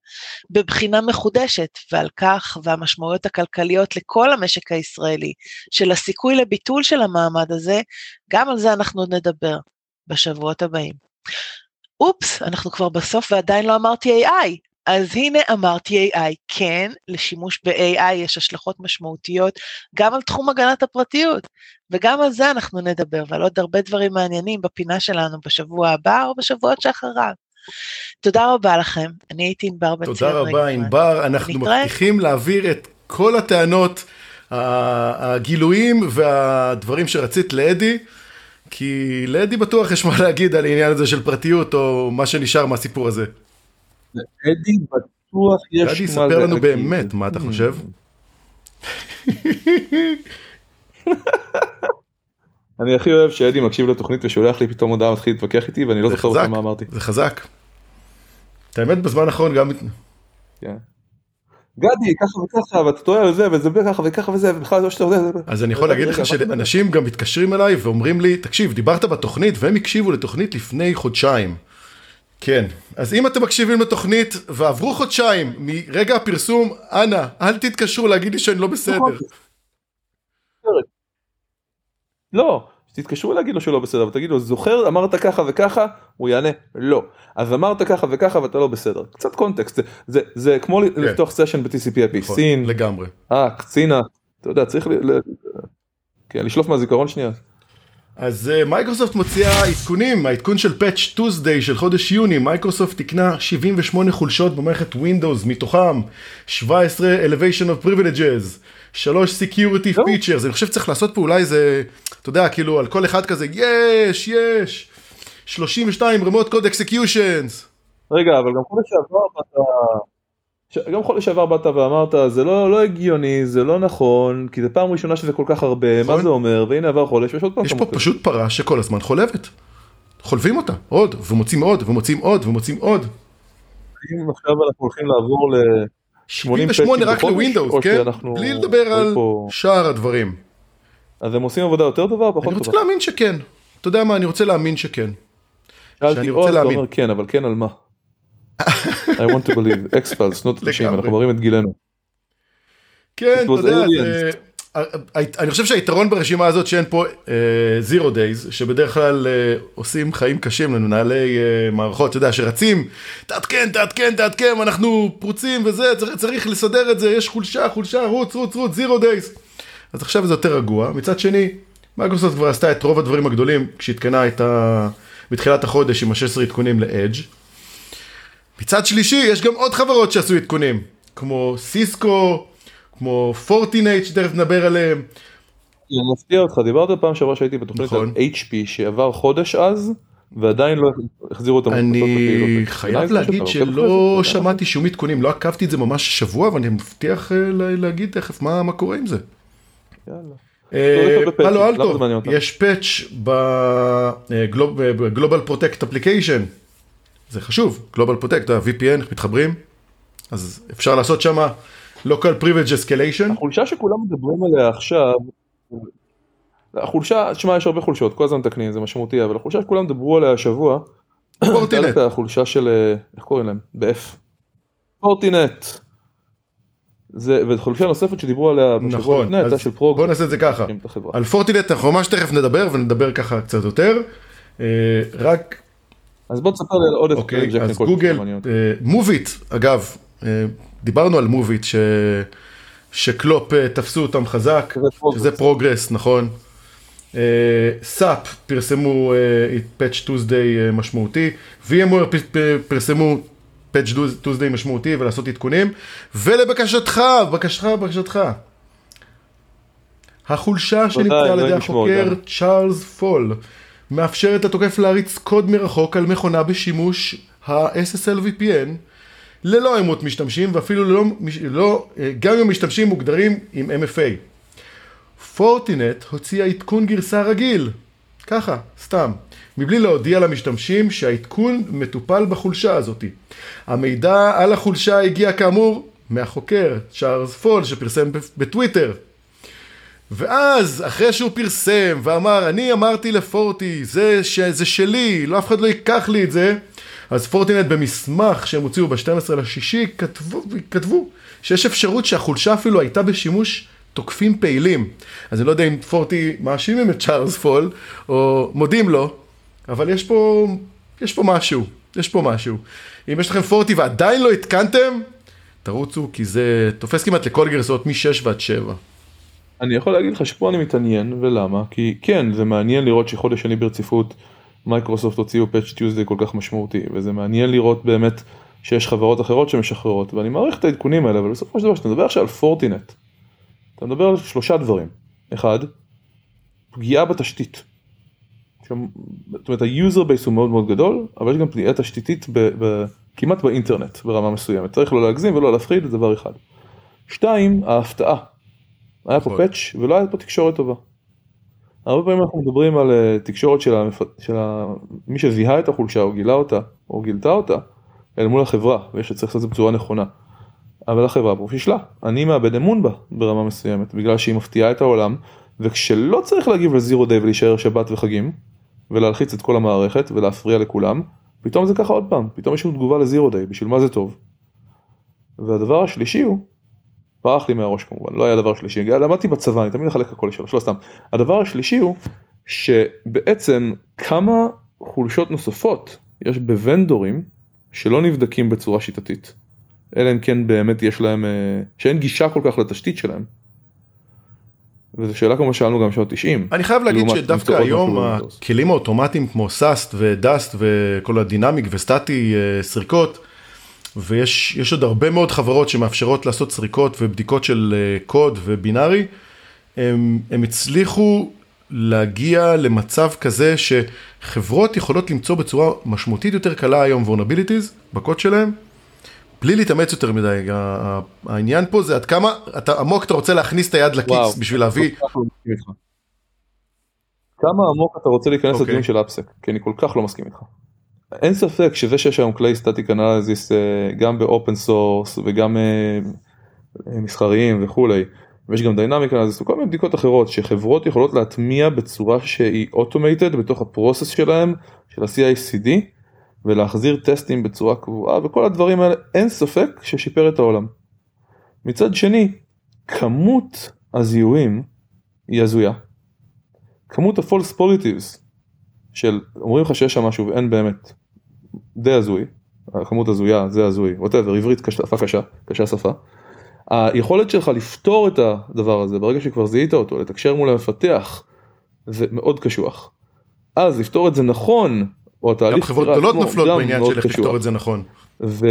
בבחינה מחודשת, ועל כך והמשמעויות הכלכליות לכל המשק הישראלי של הסיכוי לביטול של המעמד הזה, גם על זה אנחנו נדבר בשבועות הבאים. אופס, אנחנו כבר בסוף ועדיין לא אמרתי AI, אז הנה אמרתי AI, כן, לשימוש ב-AI יש השלכות משמעותיות גם על תחום הגנת הפרטיות, וגם על זה אנחנו נדבר, ועל עוד הרבה דברים מעניינים בפינה שלנו בשבוע הבא או בשבועות שאחריו. תודה רבה לכם, אני הייתי ענבר בן תודה רבה ענבר, אנחנו מבטיחים להעביר את כל הטענות, הגילויים והדברים שרצית לאדי. כי לאדי בטוח יש מה להגיד על העניין הזה של פרטיות, או מה שנשאר מהסיפור הזה. לאדי בטוח יש מה להגיד. לאדי יספר לנו באמת, מה אתה חושב? אני הכי אוהב שאדי מקשיב לתוכנית ושולח לי פתאום הודעה מתחיל להתווכח איתי ואני לא זוכר מה אמרתי. זה חזק. את האמת בזמן האחרון גם... גדי ככה וככה ואתה טועה על זה וזה ככה וככה וזה ובכלל זה שאתה יודע. אז אני יכול להגיד לך שאנשים גם מתקשרים אליי ואומרים לי תקשיב דיברת בתוכנית והם הקשיבו לתוכנית לפני חודשיים. כן אז אם אתם מקשיבים לתוכנית ועברו חודשיים מרגע הפרסום אנא אל תתקשרו להגיד לי שאני לא בסדר. לא תתקשרו להגיד לו שלא בסדר ותגיד לו זוכר אמרת ככה וככה? הוא יענה לא. אז אמרת ככה וככה ואתה לא בסדר. קצת קונטקסט זה זה, זה כמו כן. לפתוח סשן ב-TCP/IP נכון, סין. לגמרי. אה קצינה אתה יודע צריך ל, ל, כן, לשלוף מהזיכרון שנייה. אז אה, מייקרוסופט מוציאה עדכונים, העדכון של Patch Tuesday של חודש יוני, מייקרוסופט תקנה 78 חולשות במערכת Windows, מתוכם 17 Elevation of Privileges, 3 Security לא. Features, אני חושב שצריך לעשות פה אולי איזה, אתה יודע, כאילו על כל אחד כזה, יש, יש, 32 Remote Code Executions. רגע, אבל גם חודש שעבר אתה... גם חודש שעבר באת ואמרת זה לא לא הגיוני זה לא נכון כי זה פעם ראשונה שזה כל כך הרבה מה נכון. זה אומר והנה עבר חודש יש עוד פעם יש פה פשוט פרה שכל הזמן חולבת. חולבים אותה עוד ומוצאים עוד ומוצאים עוד ומוצאים עוד. אם עכשיו אנחנו הולכים לעבור ל... 88 רק לווינדוס כן בלי לדבר על שאר הדברים. אז הם עושים עבודה יותר טובה או פחות טובה? אני רוצה להאמין שכן. אתה יודע מה אני רוצה להאמין שכן. שאלתי עוד, אתה אומר כן אבל כן על מה? I want to believe, X-Files, not 90, אנחנו מראים את גילנו. כן, אתה יודע, אני חושב שהיתרון ברשימה הזאת שאין פה zero אה, days, שבדרך כלל uh, עושים חיים קשים למנהלי אה, מערכות, אתה יודע, שרצים, תעדכן, תעדכן, תעדכן, אנחנו פרוצים וזה, צריך, צריך לסדר את זה, יש חולשה, חולשה, רוץ, רוץ, רוץ, zero days. אז עכשיו זה יותר רגוע. מצד שני, מייקרוסופט כבר עשתה את רוב הדברים הגדולים כשהתקנה את ה... בתחילת החודש עם ה-16 עדכונים ל-Edge. מצד שלישי, יש גם עוד חברות שעשו עדכונים, כמו סיסקו, כמו פורטינט, שתכף נדבר עליהם. אני מפתיע אותך, דיברת פעם שעברה שהייתי בתוכנית נכון. על HP שעבר חודש אז, ועדיין לא החזירו את המחלקות. אני חייב להגיד שלא שמעתי שום עדכונים, לא עקבתי את זה ממש שבוע, ואני מבטיח אה, להגיד תכף מה קורה עם זה. פאלו אה, אלטו, יש patch ב GlobalProtect application. זה חשוב, Global Protect, ה-VPN, מתחברים, אז אפשר לעשות שם local privilege escalation. החולשה שכולם מדברים עליה עכשיו, החולשה, תשמע יש הרבה חולשות, כל הזמן מתקנים, זה משמעותי, אבל החולשה שכולם דיברו עליה השבוע, פורטינט. החולשה של, איך קוראים להם? ב-F. פורטינט. זה, וחולשה נוספת שדיברו עליה בשבוע נכון, לפני, הייתה של פרוג. בוא נעשה את זה ככה. על פורטינט אנחנו ממש תכף נדבר ונדבר ככה קצת יותר. אה, רק אז בוא תספר לי על עוד פרק אז גוגל, מוביט, אה, אגב, אה, דיברנו על מוביט, ש Clop אה, תפסו אותם חזק, שזה Progress, נכון. סאפ פרסמו Patch Tuesday משמעותי, VMware פרסמו פאץ' טוסדיי משמעותי ולעשות עדכונים, ולבקשתך, בקשתך, בקשתך. החולשה שנמצאה על ידי החוקר צ'ארלס פול. מאפשרת לתוקף להריץ קוד מרחוק על מכונה בשימוש ה-SSL VPN ללא אימות משתמשים ואפילו לא, לא, גם אם המשתמשים מוגדרים עם MFA. פורטינט הוציאה עדכון גרסה רגיל, ככה, סתם, מבלי להודיע למשתמשים שהעדכון מטופל בחולשה הזאתי. המידע על החולשה הגיע כאמור מהחוקר צ'ארלס פול שפרסם בטוויטר. ואז, אחרי שהוא פרסם ואמר, אני אמרתי לפורטי, זה. זה שלי, לא אף אחד לא ייקח לי את זה, אז פורטינט במסמך שהם הוציאו ב-12 לשישי, כתבו, כתבו שיש אפשרות שהחולשה אפילו הייתה בשימוש תוקפים פעילים. אז אני לא יודע אם פורטי מאשימים את צ'ארלס פול, או מודים לו, אבל יש פה, יש פה משהו, יש פה משהו. אם יש לכם פורטי ועדיין לא התקנתם, תרוצו, כי זה תופס כמעט לכל גרסאות מ-6 ועד 7. אני יכול להגיד לך שפה אני מתעניין, ולמה? כי כן, זה מעניין לראות שחודש שני ברציפות מייקרוסופט הוציאו Patch Tuesday כל כך משמעותי, וזה מעניין לראות באמת שיש חברות אחרות שמשחררות, ואני מעריך את העדכונים האלה, אבל בסופו של דבר, כשאתה מדבר עכשיו על פורטינט, אתה מדבר על שלושה דברים. אחד, פגיעה בתשתית. זאת אומרת, ה user base הוא מאוד מאוד גדול, אבל יש גם פגיעה תשתיתית ב, ב, כמעט באינטרנט ברמה מסוימת. צריך לא להגזים ולא להפחיד, זה דבר אחד. שתיים, ההפתעה. היה פה patch ולא היה פה תקשורת טובה. הרבה פעמים אנחנו מדברים על uh, תקשורת של, המפ... של ה... מי שזיהה את החולשה או גילה אותה או גילתה אותה אל מול החברה ויש שצריך לעשות את זה בצורה נכונה. אבל החברה פה פישלה, אני מאבד אמון בה ברמה מסוימת בגלל שהיא מפתיעה את העולם וכשלא צריך להגיב לזירו דיי ולהישאר שבת וחגים ולהלחיץ את כל המערכת ולהפריע לכולם פתאום זה ככה עוד פעם, פתאום יש לנו תגובה לזירו דיי, בשביל מה זה טוב. והדבר השלישי הוא ברח לי מהראש כמובן, לא היה דבר שלישי, למדתי בצבא, אני תמיד אחלק הכל לשלוש, לא סתם. הדבר השלישי הוא שבעצם כמה חולשות נוספות יש ב vendors שלא נבדקים בצורה שיטתית. אלא אם כן באמת יש להם, אה, שאין גישה כל כך לתשתית שלהם. וזו שאלה כמו שאלנו גם שנות 90. אני חייב להגיד שדווקא היום הכלים האוטומטיים כמו SAST ו DAST וכל ה dynamic ו static אה, סריקות, ויש עוד הרבה מאוד חברות שמאפשרות לעשות סריקות ובדיקות של אה, קוד ו binary, הם, הם הצליחו להגיע למצב כזה שחברות יכולות למצוא בצורה משמעותית יותר קלה היום vulnerabilities בקוד שלהם, בלי להתאמץ יותר מדי, העניין פה זה עד כמה אתה עמוק אתה רוצה להכניס את היד לכיס בשביל להביא. כמה עמוק אתה רוצה להיכנס אוקיי. לדיון של AppSec, כי אני כל כך לא מסכים איתך. אין ספק שזה שיש היום כלי static analysis גם באופן source וגם אה, אה, מסחריים וכולי, ויש גם דיינמיק אנליזיס וכל מיני בדיקות אחרות שחברות יכולות להטמיע בצורה שהיא אוטומטד בתוך הפרוסס שלהם, של ה-CICD, ולהחזיר טסטים בצורה קבועה וכל הדברים האלה, אין ספק ששיפר את העולם. מצד שני, כמות הזיהויים היא הזויה. כמות ה-false positives של אומרים לך שיש שם משהו ואין באמת. די הזוי, הכמות הזויה, זה הזוי, whatever, עברית שפה קשה, קשה שפה. היכולת שלך לפתור את הדבר הזה ברגע שכבר זיהית אותו, לתקשר מול המפתח, זה מאוד קשוח. אז לפתור את זה נכון, או התהליך... גם חברות גדולות נופלות בעניין של איך לפתור את זה נכון. ו...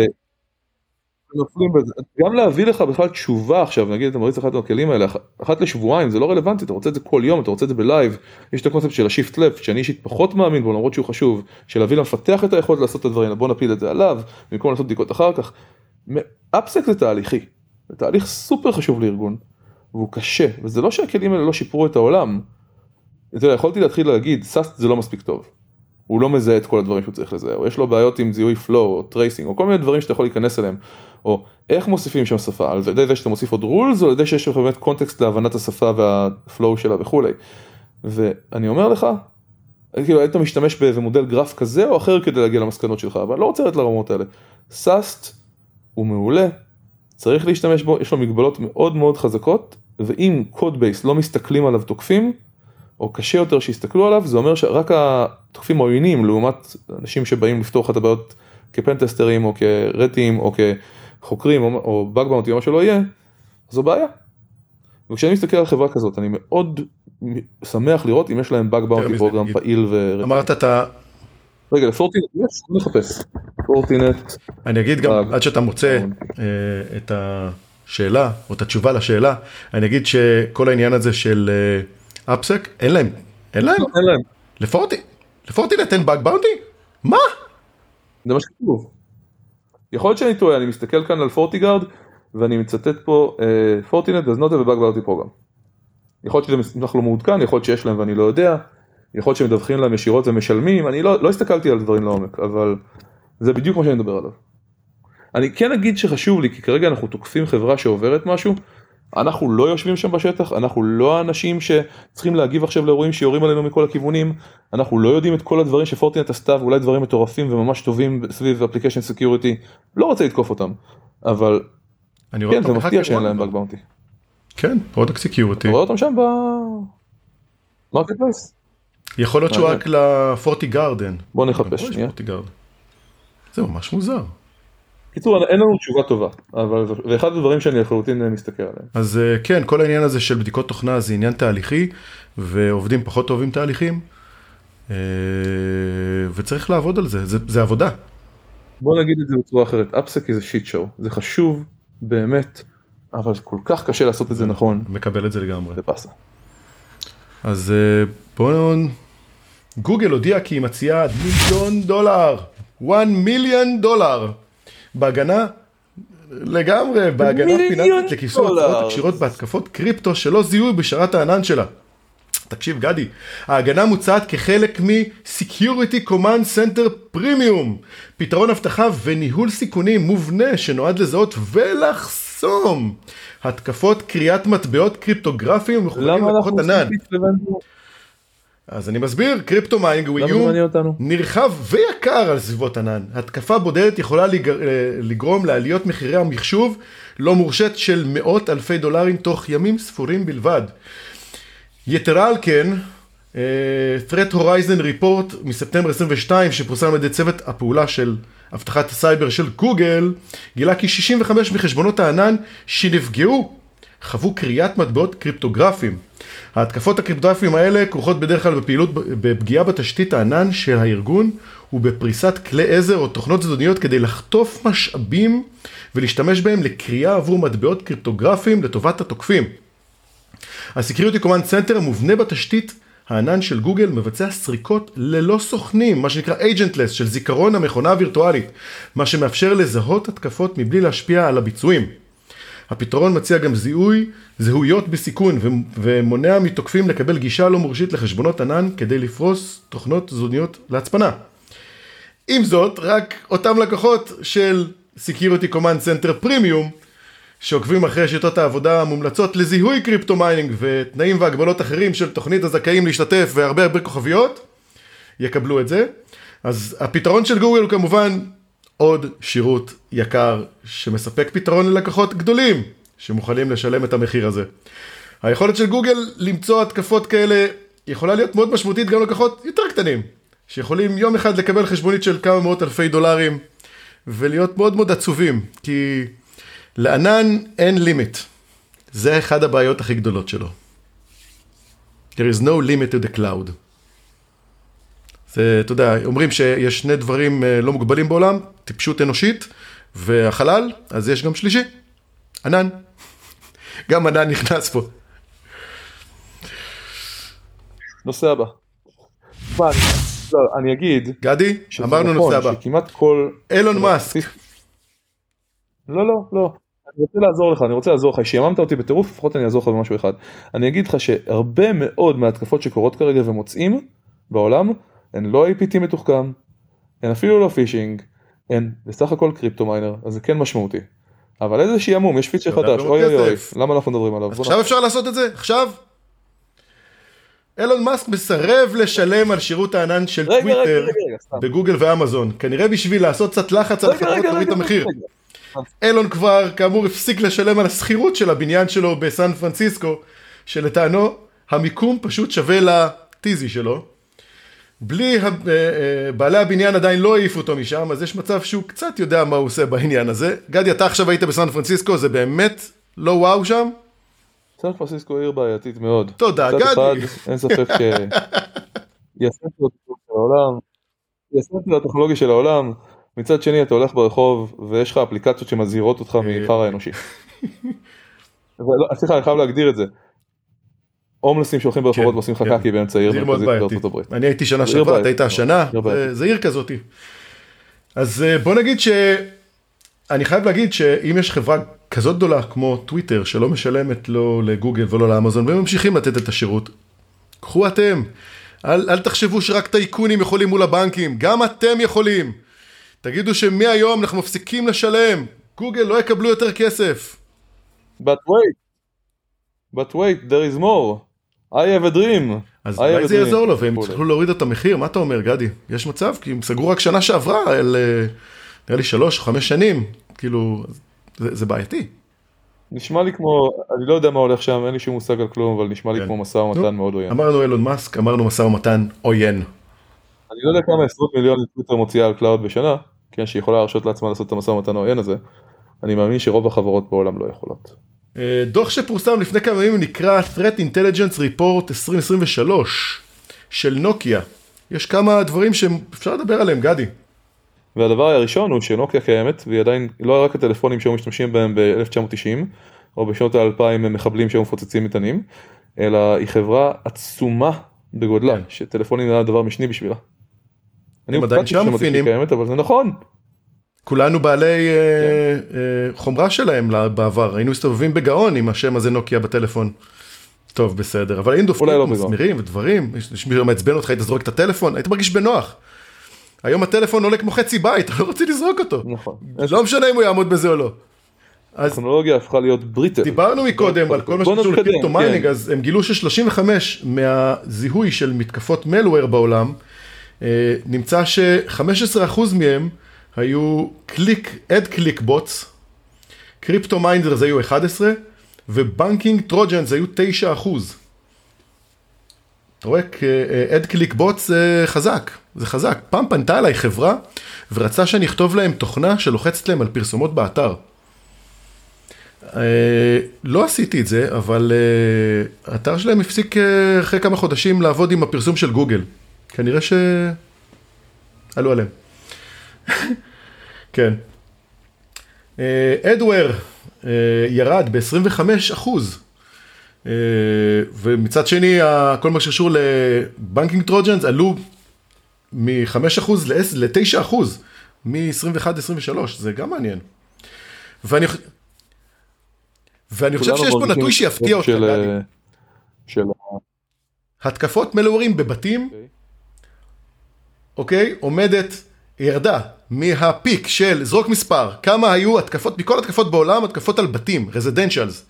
נופלים בזה. גם להביא לך בכלל תשובה עכשיו, נגיד אתה מריץ אחת מהכלים האלה, אחת לשבועיים, זה לא רלוונטי, אתה רוצה את זה כל יום, אתה רוצה את זה ב live, יש את הקונספט של ה shift left, שאני אישית פחות מאמין בו למרות שהוא חשוב, של להביא למפתח את היכולת לעשות את הדברים, בוא נפיל את זה עליו, במקום לעשות בדיקות אחר כך. AppSec זה תהליכי, זה תהליך סופר חשוב לארגון, והוא קשה, וזה לא שהכלים האלה לא שיפרו את העולם, אתה יודע, יכולתי להתחיל להגיד, SAST זה לא מספיק טוב. הוא לא מזהה את כל הדברים שהוא צריך לזהה, או יש לו בעיות עם זיהוי flow או tracing, או כל מיני דברים שאתה יכול להיכנס אליהם, או איך מוסיפים שם שפה, על ידי זה שאתה מוסיף עוד rules, או על ידי שיש לך באמת context להבנת השפה וה flow שלה וכולי. ואני אומר לך, כאילו היית משתמש באיזה מודל גרף כזה או אחר כדי להגיע למסקנות שלך, אבל לא רוצה לרדת לרמות האלה. SAST הוא מעולה, צריך להשתמש בו, יש לו מגבלות מאוד מאוד חזקות, ואם code base לא מסתכלים עליו תוקפים, או קשה יותר שיסתכלו עליו, זה אומר שרק התוקפים עוינים לעומת אנשים שבאים לפתור לך את הבעיות כ pentesters או כ red teams או כחוקרים או, או bug bounty או מה שלא יהיה, זו בעיה. וכשאני מסתכל על חברה כזאת אני מאוד שמח לראות אם יש להם באגבאונטי פרוגרם פעיל ורטי. אמרת אתה... רגע לפורטינט יש, אני מחפש. פורטינט. אני אגיד גם עד שאתה מוצא אה, את השאלה או את התשובה לשאלה, אני אגיד שכל העניין הזה של... אה, אפסק? אין להם. אין להם? אין להם. לפורטי? לפורטינט אין באג באונטי? מה? זה מה שכתוב. יכול להיות שאני טועה, אני מסתכל כאן על פורטיגארד ואני מצטט פה Fortinet does not have a bug bounty program. יכול להיות שזה מסמך לא מעודכן, יכול להיות שיש להם ואני לא יודע, יכול להיות שמדווחים להם ישירות ומשלמים, אני לא, לא הסתכלתי על דברים לעומק, אבל זה בדיוק מה שאני מדבר עליו. אני כן אגיד שחשוב לי, כי כרגע אנחנו תוקפים חברה שעוברת משהו, אנחנו לא יושבים שם בשטח, אנחנו לא האנשים שצריכים להגיב עכשיו לאירועים שיורים עלינו מכל הכיוונים, אנחנו לא יודעים את כל הדברים ש Fortinet עשתה ואולי דברים מטורפים וממש טובים סביב application security, לא רוצה לתקוף אותם, אבל כן, זה מפתיע בהאקר שאין. להם באג באונטי. כן, פרודקט סקיוריטי. רואה אותם שם במרקט פלייס? יכול להיות שהוא. רק לפורטי גארדן. בוא נחפש שנייה. זה ממש מוזר. קיצור, אין לנו תשובה טובה, אבל זה ואחד הדברים שאני לחלוטין מסתכל עליהם. אז אה, כן, כל העניין הזה של בדיקות תוכנה זה עניין תהליכי, ועובדים פחות אוהבים תהליכים, אה, וצריך לעבוד על זה, זה, זה עבודה. בוא נגיד את זה בצורה אחרת, אפסק זה שיט שואו, זה חשוב באמת, אבל כל כך קשה לעשות את זה נכון, מקבל את זה לגמרי. זה באסה. אז אה, בואו... גוגל הודיעה כי היא מציעה מיליון דולר, 1 מיליון דולר, בהגנה, לגמרי, בהגנה פיננסית לכיסוי. הצעות הקשירות בהתקפות קריפטו שלא זיהוי בשרת הענן שלה. תקשיב גדי, ההגנה מוצעת כחלק מ-Security Command Center Premium, פתרון אבטחה וניהול סיכונים מובנה שנועד לזהות ולחסום התקפות קריאת מטבעות קריפטוגרפיים ומחוברים למה אנחנו לכוחות עושים ענן. אז אני מסביר, קריפטו מיינג הוא איום? נרחב ויקר על סביבות ענן. התקפה בודדת יכולה לגר- אה, לגרום לעליות מחירי המחשוב לא מורשת של מאות אלפי דולרים תוך ימים ספורים בלבד. יתרה על כן, אה, Threat Horizon Report מספטמבר 22 שפורסם על ידי צוות הפעולה של אבטחת הסייבר של גוגל גילה כי 65 מחשבונות הענן שנפגעו חוו כריית מטבעות קריפטוגרפיים. ההתקפות הקריפטוגרפיים האלה כרוכות בדרך כלל בפעילות בפגיעה בתשתית הענן של הארגון ובפריסת כלי עזר או תוכנות זדוניות כדי לחטוף משאבים ולהשתמש בהם לכרייה עבור מטבעות קריפטוגרפיים לטובת התוקפים. ה-Security Center המובנה בתשתית הענן של גוגל מבצע סריקות ללא סוכנים, מה שנקרא agentless של זיכרון המכונה הווירטואלית, מה שמאפשר לזהות התקפות מבלי להשפיע על הביצועים. הפתרון מציע גם זיהוי זהויות בסיכון ומונע מתוקפים לקבל גישה לא מורשית לחשבונות ענן כדי לפרוס תוכנות זדוניות להצפנה. עם זאת, רק אותם לקוחות של Security Command Center Premium שעוקבים אחרי שיטות העבודה המומלצות לזיהוי crypto mining ותנאים והגבלות אחרים של תוכנית זכאים להשתתף והרבה הרבה כוכביות, יקבלו את זה. אז הפתרון של גוגל הוא כמובן עוד שירות יקר שמספק פתרון ללקוחות גדולים שמוכנים לשלם את המחיר הזה. היכולת של גוגל למצוא התקפות כאלה יכולה להיות מאוד משמעותית גם ללקוחות יותר קטנים, שיכולים יום אחד לקבל חשבונית של כמה מאות אלפי דולרים ולהיות מאוד מאוד עצובים, כי לענן אין לימיט. זה אחד הבעיות הכי גדולות שלו. There is no limit to the cloud. אתה יודע, אומרים שיש שני דברים אה, לא מוגבלים בעולם, טיפשות אנושית והחלל, אז יש גם שלישי, ענן. גם ענן נכנס פה. נושא הבא. מה, אני- לא, אני אגיד, גדי, אמרנו נכון נושא הבא. שכמעט כל... אילון מאסק, לא, לא, לא. אני רוצה לעזור לך, אני רוצה לעזור לך, שיממת אותי בטירוף, לפחות אני אעזור לך במשהו אחד. אני אגיד לך שהרבה מאוד מההתקפות שקורות כרגע ומוצאים בעולם, הן לא APT מתוחכם, הן אפילו לא phishing, הן בסך הכל crypto miner, אז זה כן משמעותי. אבל איזה שעמום, יש פיצ'ר חדש, אוי אוי אוי. למה אנחנו מדברים עליו? עכשיו אפשר לעשות את זה? עכשיו? אילון מאסק מסרב לשלם על שירות הענן של רגע, טוויטר רגע, רגע, סתם. בגוגל ואמזון, כנראה בשביל לעשות קצת לחץ על החברות להוריד את המחיר. אילון כבר כאמור הפסיק לשלם על השכירות של הבניין שלו בסן פרנסיסקו, שלטענו המיקום פשוט שווה לטיזי שלו. בלי אה, אה, בעלי הבניין עדיין לא העיפו אותו משם, אז יש מצב שהוא קצת יודע מה הוא עושה בעניין הזה. גדי, אתה עכשיו היית בסן פרנסיסקו, זה באמת לא וואו שם? סן פרנסיסקו עיר בעייתית מאוד. תודה, גדי. אחד, אין ספק ש... היא הסנטר של העולם, היא הסנטר הטכנולוגי של העולם, מצד שני אתה הולך ברחוב ויש לך אפליקציות שמזהירות אותך מחרא האנושי. סליחה, אני חייב להגדיר את זה. הומלסים שהולכים ברחובות כן, ועושים לך כן. קקי באמצע עיר מרכזית. בארצות הברית. אני הייתי שנה שעברה, אתה. היית השנה. זה- זה עיר כזאתי. אז אה, בוא נגיד ש... אני חייב להגיד שאם יש חברה כזאת גדולה כמו טוויטר, שלא משלמת לא לגוגל ולא לאמזון, והם ממשיכים לתת את השירות, קחו אתם. אל, אל תחשבו שרק טייקונים יכולים מול הבנקים, גם אתם יכולים. תגידו שמהיום אנחנו מפסיקים לשלם, גוגל לא יקבלו יותר כסף. But wait, But wait, there is more. I have a dream. אז אולי זה. יעזור לו והם. יצטרכו להוריד את המחיר, מה אתה אומר גדי? יש מצב? כי הם סגרו רק שנה שעברה, על אה, נראה לי שלוש חמש שנים, כאילו, זה זה בעייתי. נשמע לי כמו, אני לא יודע מה הולך שם, אין לי שום מושג על כלום, אבל נשמע לי כן. כמו משא ומתן מאוד עוין. אמרנו אילון מאסק, אמרנו משא ומתן עוין. אני לא יודע כמה עשרות מיליונים טוויטר מוציאה על cloud בשנה, כן, שהיא יכולה להרשות לעצמה לעשות את המשא ומתן העוין הזה. אני מאמין שרוב החברות בעולם לא יכולות. אה, דוח שפורסם לפני כמה ימים נקרא Threat Intelligence Report 2023 של נוקיה. יש כמה דברים שאפשר לדבר עליהם, גדי. והדבר הראשון הוא שנוקיה קיימת, והיא עדיין לא רק הטלפונים שהיו משתמשים בהם ב-1990, או בשנות האלפיים מחבלים שהיו מפוצצים מטענים, אלא היא חברה עצומה בגודלה, כן. שטלפונים היה דבר משני בשבילה. אני עדיין שם. קיימת, אבל זה נכון. כולנו בעלי אה, אה, חומרה שלהם לה- בעבר, היינו מסתובבים בגאון עם השם הזה נוקיה בטלפון. טוב, בסדר, אבל היינו דופקים לא. מסמירים ודברים, יש יש מישהו מעצבן אותך, היית זורק את הטלפון, היית מרגיש בנוח. היום הטלפון עולה כמו חצי בית, אתה לא רוצה לזרוק אותו. נכון. לא משנה אם הוא יעמוד בזה או לא. אז הטכנולוגיה הפכה להיות brittle. דיברנו מקודם על כל מה שקשור ל crypto mining, כן. אז הם גילו ש-35 מהזיהוי של מתקפות malware בעולם, אה, נמצא ש-15% מהם היו click, ad click bots, crypto miners היו 11, ו banking Trojans היו 9%. אתה רואה, ad click bots זה חזק, זה חזק. פעם פנתה אליי חברה ורצתה שאני אכתוב להם תוכנה שלוחצת להם על פרסומות באתר. אה, לא עשיתי את זה, אבל אה, האתר שלהם הפסיק אה, אחרי כמה חודשים לעבוד עם הפרסום של גוגל. כנראה ש... עלו עליהם. כן. אדוור ירד ב-25 אחוז. אה, ומצד שני, כל מה שקשור לבנקינג טרוג'נס עלו מ-5 אחוז ל-9 אחוז, מ-21-23, זה גם מעניין. ואני, ואני חושב שיש פה נתון שיפתיע אותך, של. אה, של התקפות מלוארים בבתים, אוקיי, עומדת, ירדה מהפיק של, זרוק מספר, כמה היו התקפות, מכל התקפות בעולם, התקפות על בתים, רזידנציאלס.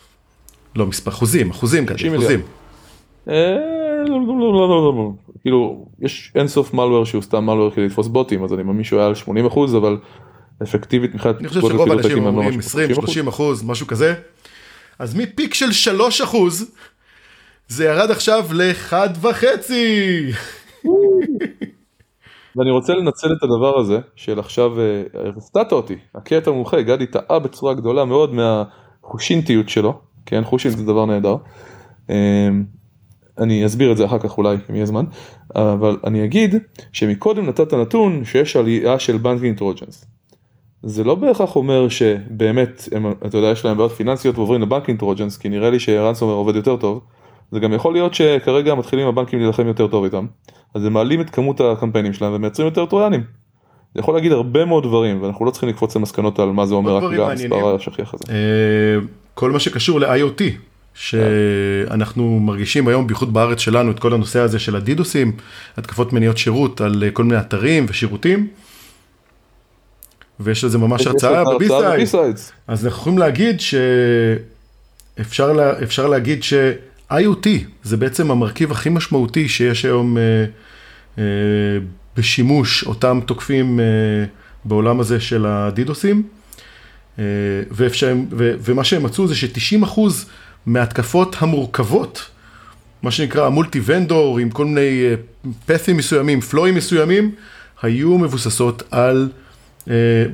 לא מספר, אחוזים, אחוזים כאלה, 90 אחוזים. אה, לא, לא, לא, לא, לא, לא. כאילו יש אינסוף מלוור שהוא סתם מלוור כדי לתפוס בוטים אז אני מאמין שהוא היה על 80 אחוז אבל אפקטיבית מבחינת אני חושב שרוב האנשים אומרים משהו כמו 20-30 אחוז, משהו כזה. אז מפיק של 3 אחוז, זה ירד עכשיו ל-1.5. ואני רוצה לנצל את הדבר הזה של עכשיו אה, הפתעת אותי הקטע המומחה גדי טעה בצורה גדולה מאוד מהחושינטיות שלו כן חושינט זה דבר נהדר. אה, אני אסביר את זה אחר כך אולי אם יהיה זמן אבל אני אגיד שמקודם נתת נתון שיש עלייה של banking Trojans. זה לא בהכרח אומר שבאמת הם, אתה יודע יש להם בעיות פיננסיות ועוברים ל banking Trojans כי נראה לי ש ransomware עובד יותר טוב. זה גם יכול להיות שכרגע מתחילים הבנקים להילחם יותר טוב איתם. אז הם מעלים את כמות הקמפיינים שלהם ומייצרים יותר טרויאנים. זה יכול להגיד הרבה מאוד דברים ואנחנו לא צריכים לקפוץ למסקנות על מה זה אומר רק בגלל. המספר השכיח הזה. אה, כל מה שקשור ל-IoT, שאנחנו מרגישים היום, בייחוד בארץ שלנו, את כל הנושא הזה של הדידוסים, התקפות מניעת שירות על אה, כל מיני אתרים ושירותים. ויש לזה ממש הרצאה ב BSide. ב BSides. אז אנחנו יכולים להגיד שאפשר לה, אפשר להגיד ש-IoT זה בעצם המרכיב הכי משמעותי שיש היום אה, אה, בשימוש אותם תוקפים אה, בעולם הזה של הדידוסים. אה, ומה שהם מצאו זה ש-90% מההתקפות המורכבות, מה שנקרא המולטי ונדור עם כל מיני אה, פת'ים מסוימים, פלואים מסוימים, היו מבוססות על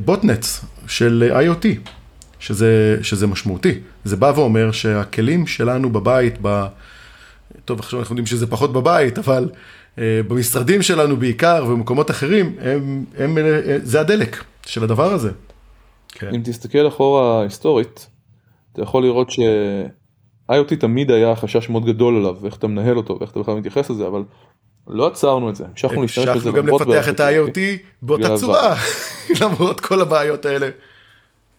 בוטנטס של IoT, שזה, שזה משמעותי. זה בא ואומר שהכלים שלנו בבית, ב... טוב עכשיו אנחנו יודעים שזה פחות בבית, אבל uh, במשרדים שלנו בעיקר ובמקומות אחרים, הם, הם, אה, זה הדלק של הדבר הזה. כן. אם תסתכל אחורה היסטורית, אתה יכול לראות ש-IoT תמיד היה חשש מאוד גדול עליו, ואיך אתה מנהל אותו, ואיך אתה בכלל מתייחס לזה, אבל לא עצרנו את זה, המשכנו להשתמש בזה המשכנו גם לפתח את ה-IoT באותה צורה, למרות כל הבעיות האלה.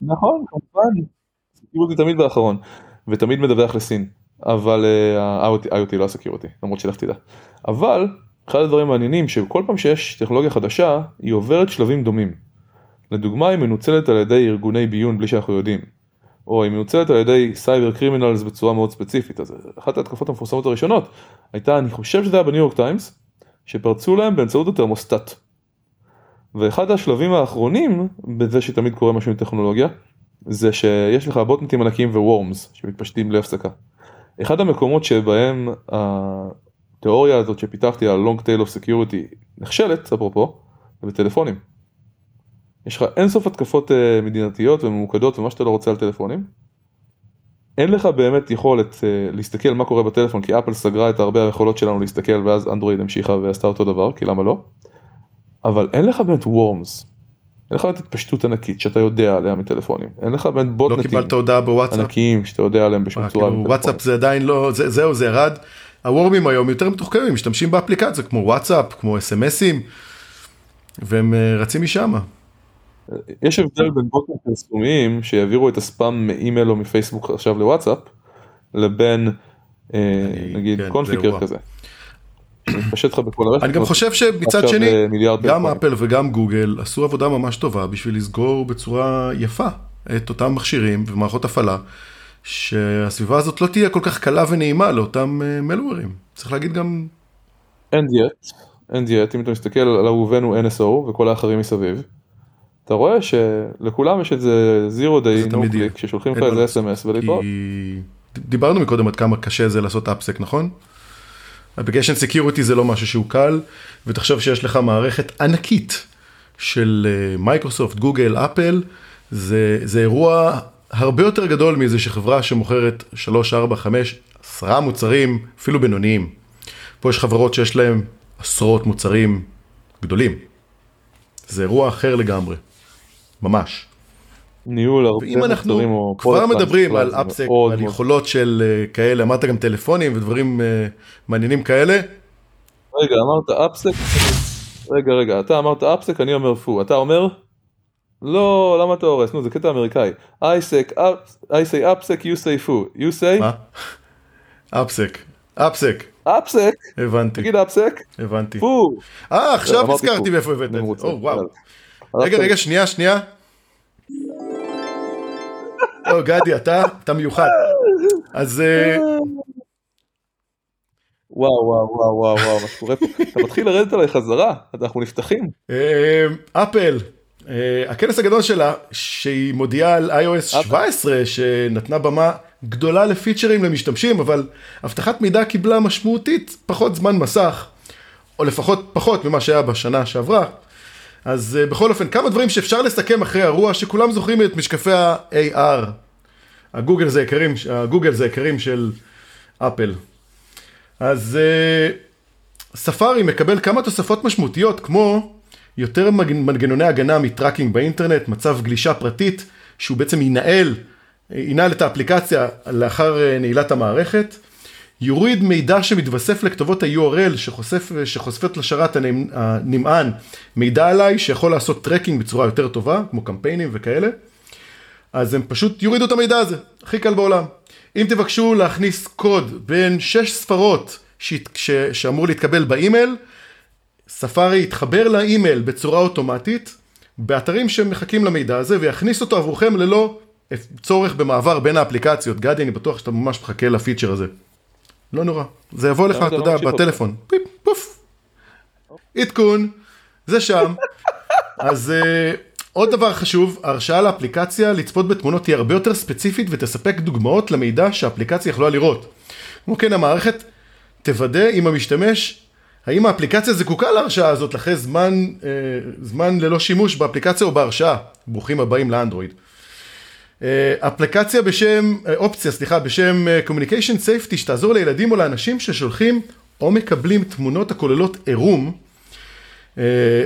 נכון, כמובן. security תמיד באחרון, ותמיד מדווח לסין, אבל אה, ה-IoT לא ה security, למרות שלך תדע. אבל, אחד הדברים המעניינים שכל פעם שיש טכנולוגיה חדשה, היא עוברת שלבים דומים. לדוגמה היא מנוצלת על ידי ארגוני ביון בלי שאנחנו יודעים. או היא מנוצלת על ידי cyber criminals בצורה מאוד ספציפית. אז אחת ההתקפות המפורסמות הראשונות הייתה, אני חושב שזה היה בניו יורק טיימס, שפרצו להם באמצעות התרמוסטט. ואחד השלבים האחרונים בזה שתמיד קורה משהו עם טכנולוגיה, זה שיש לך בוטנטים ענקיים ווורמס שמתפשטים בלי הפסקה. אחד המקומות שבהם התיאוריה הזאת שפיתחתי על long tail of security נכשלת, אפרופו, זה בטלפונים. יש לך אינסוף התקפות uh, מדינתיות וממוקדות ומה שאתה לא רוצה על טלפונים. אין לך באמת יכולת uh, להסתכל מה קורה בטלפון כי אפל סגרה את הרבה היכולות שלנו להסתכל ואז אנדרואיד המשיכה ועשתה אותו דבר כי למה לא. אבל אין לך באמת וורמס. אין לך באמת התפשטות ענקית שאתה יודע עליה מטלפונים. אין לך באמת בוטנטים. לא קיבלת הודעה בוואטסאפ? ענקיים שאתה יודע עליהם בשום אה, צורה. כאילו, וואטסאפ זה עדיין לא, זה, זהו זה ירד. הוורמים היום יותר מתוחכמים, משתמשים באפליקציה כמו וואטסאפ, כמו אס.אם.אסים, והם רצים משם. יש הבדל בין בוטים פרסומיים שיעבירו את הספאם מאימייל או מפייסבוק עכשיו לוואטסאפ, לבין אה, נגיד כן, קונפיקר כזה. מתפשט לך בכל הרשת. אני גם חושב שמצד שני, אה, גם. אפל וגם גוגל עשו עבודה ממש טובה בשביל לסגור בצורה יפה את אותם מכשירים ומערכות הפעלה, שהסביבה הזאת לא תהיה כל כך קלה ונעימה לאותם מלוורים. צריך להגיד גם, אין דיאט, אין דיאט, אם אתה מסתכל על אהובנו NSO וכל האחרים מסביב, אתה רואה שלכולם יש את זה zero זה day no יהיה. click, ששולחים לך איזה sms ולהתראות. כי דיברנו מקודם עד כמה קשה זה לעשות אפסק, נכון? אפליקיישן סקיוריטי זה לא משהו שהוא קל, ותחשוב שיש לך מערכת ענקית של מייקרוסופט, גוגל, אפל, זה, זה אירוע הרבה יותר גדול מאיזה שחברה שמוכרת 3, 4, 5, 10 מוצרים, אפילו בינוניים. פה יש חברות שיש להן עשרות מוצרים גדולים. זה אירוע אחר לגמרי, ממש. ניהול הרבה ואם אנחנו מוצרים או כבר מדברים על אפסק מאוד- יכולות של אה, כאלה, אמרת גם טלפונים ודברים אה, מעניינים כאלה, רגע אמרת אפסק, רגע רגע אתה אמרת אפסק אני אומר פו, אתה אומר? לא למה אתה הורס, נו זה קטע אמריקאי, I say, אפסק you say פו, you say מה? אפסק, אפסק, אפסק, הבנתי, תגיד אפסק, הבנתי. פו. אה, עכשיו נזכרתי. מאיפה הבאת את זה. יאללה. רגע, רגע, שנייה, שנייה. או, גדי, אתה, אתה מיוחד. אז אה, וואו וואו וואו וואו וואו מה שקורה פה, אתה מתחיל לרדת עליי חזרה, אנחנו נפתחים. אה, אפל, אה, הכנס הגדול שלה, שהיא מודיעה על iOS 17, שנתנה במה גדולה לפיצ'רים למשתמשים, אבל אבטחת מידע קיבלה משמעותית פחות זמן מסך, או לפחות פחות ממה שהיה בשנה שעברה. אז אה, בכל אופן, כמה דברים שאפשר לסכם אחרי האירוע, שכולם זוכרים את משקפי ה-AR. הגוגל זה יקרים, הגוגל זה יקרים של אפל. אז אה, ספארי מקבל כמה תוספות משמעותיות, כמו יותר מנגנוני הגנה מטראקינג באינטרנט, מצב גלישה פרטית, שהוא בעצם ינהל, ינהל את האפליקציה לאחר אה, נעילת המערכת, יוריד מידע שמתווסף לכתובות ה-URL שחושף, שחושפת לשרת הנמ- הנמען מידע עליי, שיכול לעשות tracking בצורה יותר טובה, כמו קמפיינים וכאלה. אז הם פשוט יורידו את המידע הזה, הכי קל בעולם. אם תבקשו להכניס קוד בן שש ספרות שהת- ש... שאמור להתקבל באימייל, ספארי יתחבר לאימייל בצורה אוטומטית, באתרים שמחכים למידע הזה, ויכניס אותו עבורכם ללא צורך במעבר בין האפליקציות. גדי, אני בטוח שאתה ממש מחכה לפיצ'ר הזה. לא נורא, זה יבוא לך, אתה לא יודע, בטלפון. פיפ, פוף. עדכון, זה שם. אז אה, עוד דבר חשוב, ההרשאה לאפליקציה לצפות בתמונות תהיה הרבה יותר ספציפית ותספק דוגמאות למידע שהאפליקציה יכולה לראות. כמו כן, המערכת תוודא עם המשתמש האם האפליקציה זקוקה להרשאה הזאת אחרי זמן, אה, זמן ללא שימוש באפליקציה או בהרשאה. ברוכים הבאים לאנדרואיד. אה, אפליקציה בשם, אה, אופציה, סליחה, בשם אה, Communication Safety, שתעזור לילדים או לאנשים ששולחים או מקבלים תמונות הכוללות עירום.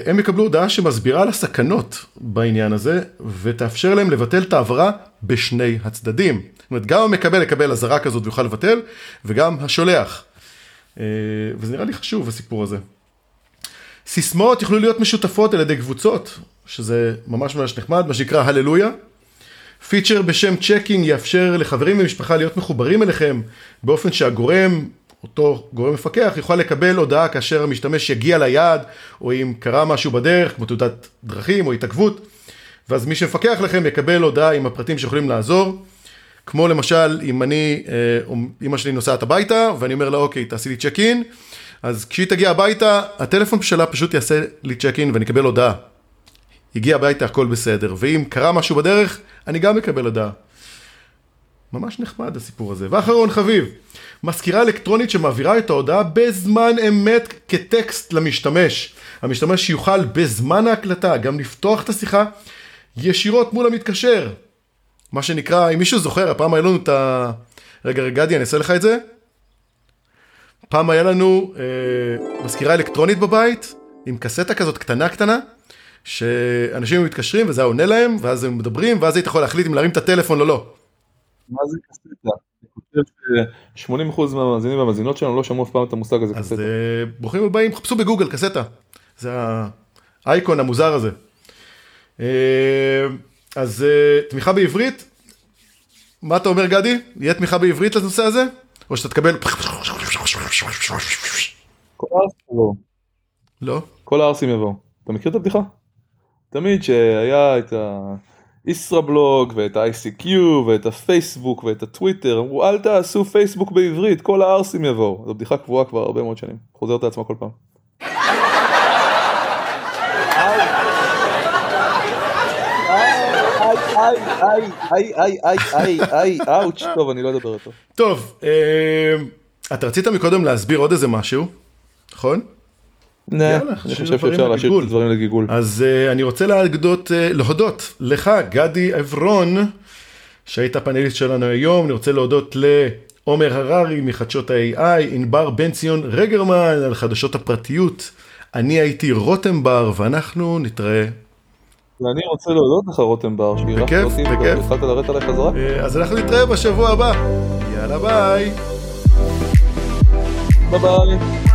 הם יקבלו הודעה שמסבירה על הסכנות בעניין הזה, ותאפשר להם לבטל את ההעברה בשני הצדדים. זאת אומרת, גם המקבל יקבל אזהרה כזאת ויוכל לבטל, וגם השולח. וזה נראה לי חשוב, הסיפור הזה. סיסמאות יוכלו להיות משותפות על ידי קבוצות, שזה ממש ממש נחמד, מה שנקרא הללויה. פיצ'ר בשם Check In יאפשר לחברים ומשפחה להיות מחוברים אליכם באופן שהגורם, אותו גורם מפקח, יוכל לקבל הודעה כאשר המשתמש יגיע ליעד, או אם קרה משהו בדרך, כמו תאונת דרכים או התעכבות, ואז מי שמפקח לכם יקבל הודעה עם הפרטים שיכולים לעזור. כמו למשל, אם אני, אמא שלי נוסעת הביתה, ואני אומר לה, אוקיי, תעשי לי צ'ק אין, אז כשהיא תגיע הביתה, הטלפון שלה פשוט יעשה לי צ'ק אין ואני אקבל הודעה. הגיע הביתה, הכל בסדר. ואם קרה משהו בדרך, אני גם אקבל הודעה. ממש נחמד הסיפור הזה. ואחרון חביב, מזכירה אלקטרונית שמעבירה את ההודעה בזמן אמת כטקסט למשתמש. המשתמש יוכל בזמן ההקלטה גם לפתוח את השיחה ישירות מול המתקשר. מה שנקרא, אם מישהו זוכר, הפעם היה לנו את ה... רגע, רגע, גדי, אני אעשה לך את זה. פעם היה לנו אה, מזכירה אלקטרונית בבית, עם קסטה כזאת קטנה קטנה, שאנשים מתקשרים וזה היה עונה להם, ואז הם מדברים, ואז היית יכול להחליט אם להרים את הטלפון או לא. מה זה קסטה? אני חושב ש-80% מהמאזינים והמאזינות שלנו לא שמעו אף פעם את המושג הזה קסטה. אז אה, ברוכים הבאים, חפשו בגוגל קסטה. זה האייקון המוזר הזה. אה, אז אה, תמיכה בעברית, מה אתה אומר גדי? יהיה תמיכה בעברית לנושא הזה? או שאתה תקבל... לא. כל הערסים יבואו. אתה מכיר את הבדיחה? תמיד שהיה את הישראבלוג ואת ה-ICQ ואת הפייסבוק ואת הטוויטר, אמרו אל תעשו פייסבוק בעברית, כל הערסים יבואו. זו בדיחה קבועה כבר הרבה מאוד שנים, חוזרת לעצמה כל פעם. איי, איי, איי, איי, איי, איי, אאוץ', טוב, אני לא אדבר אותו. טוב, אתה רצית מקודם להסביר עוד איזה משהו, נכון? אני חושב שאפשר להשאיר את הדברים לגיגול. אז אני רוצה להגדות, להודות לך, גדי עברון, שהיית הפאנליסט שלנו היום, אני רוצה להודות לעומר הררי מחדשות ה-AI, ענבר בן ציון רגרמן על חדשות הפרטיות, אני הייתי רותם בר, ואנחנו נתראה ואני רוצה להודות לך רותם בר, שאירחת אותי והתחלת לרדת עליי חזרה. אז אנחנו נתראה בשבוע הבא. יאללה ביי. ביי ביי.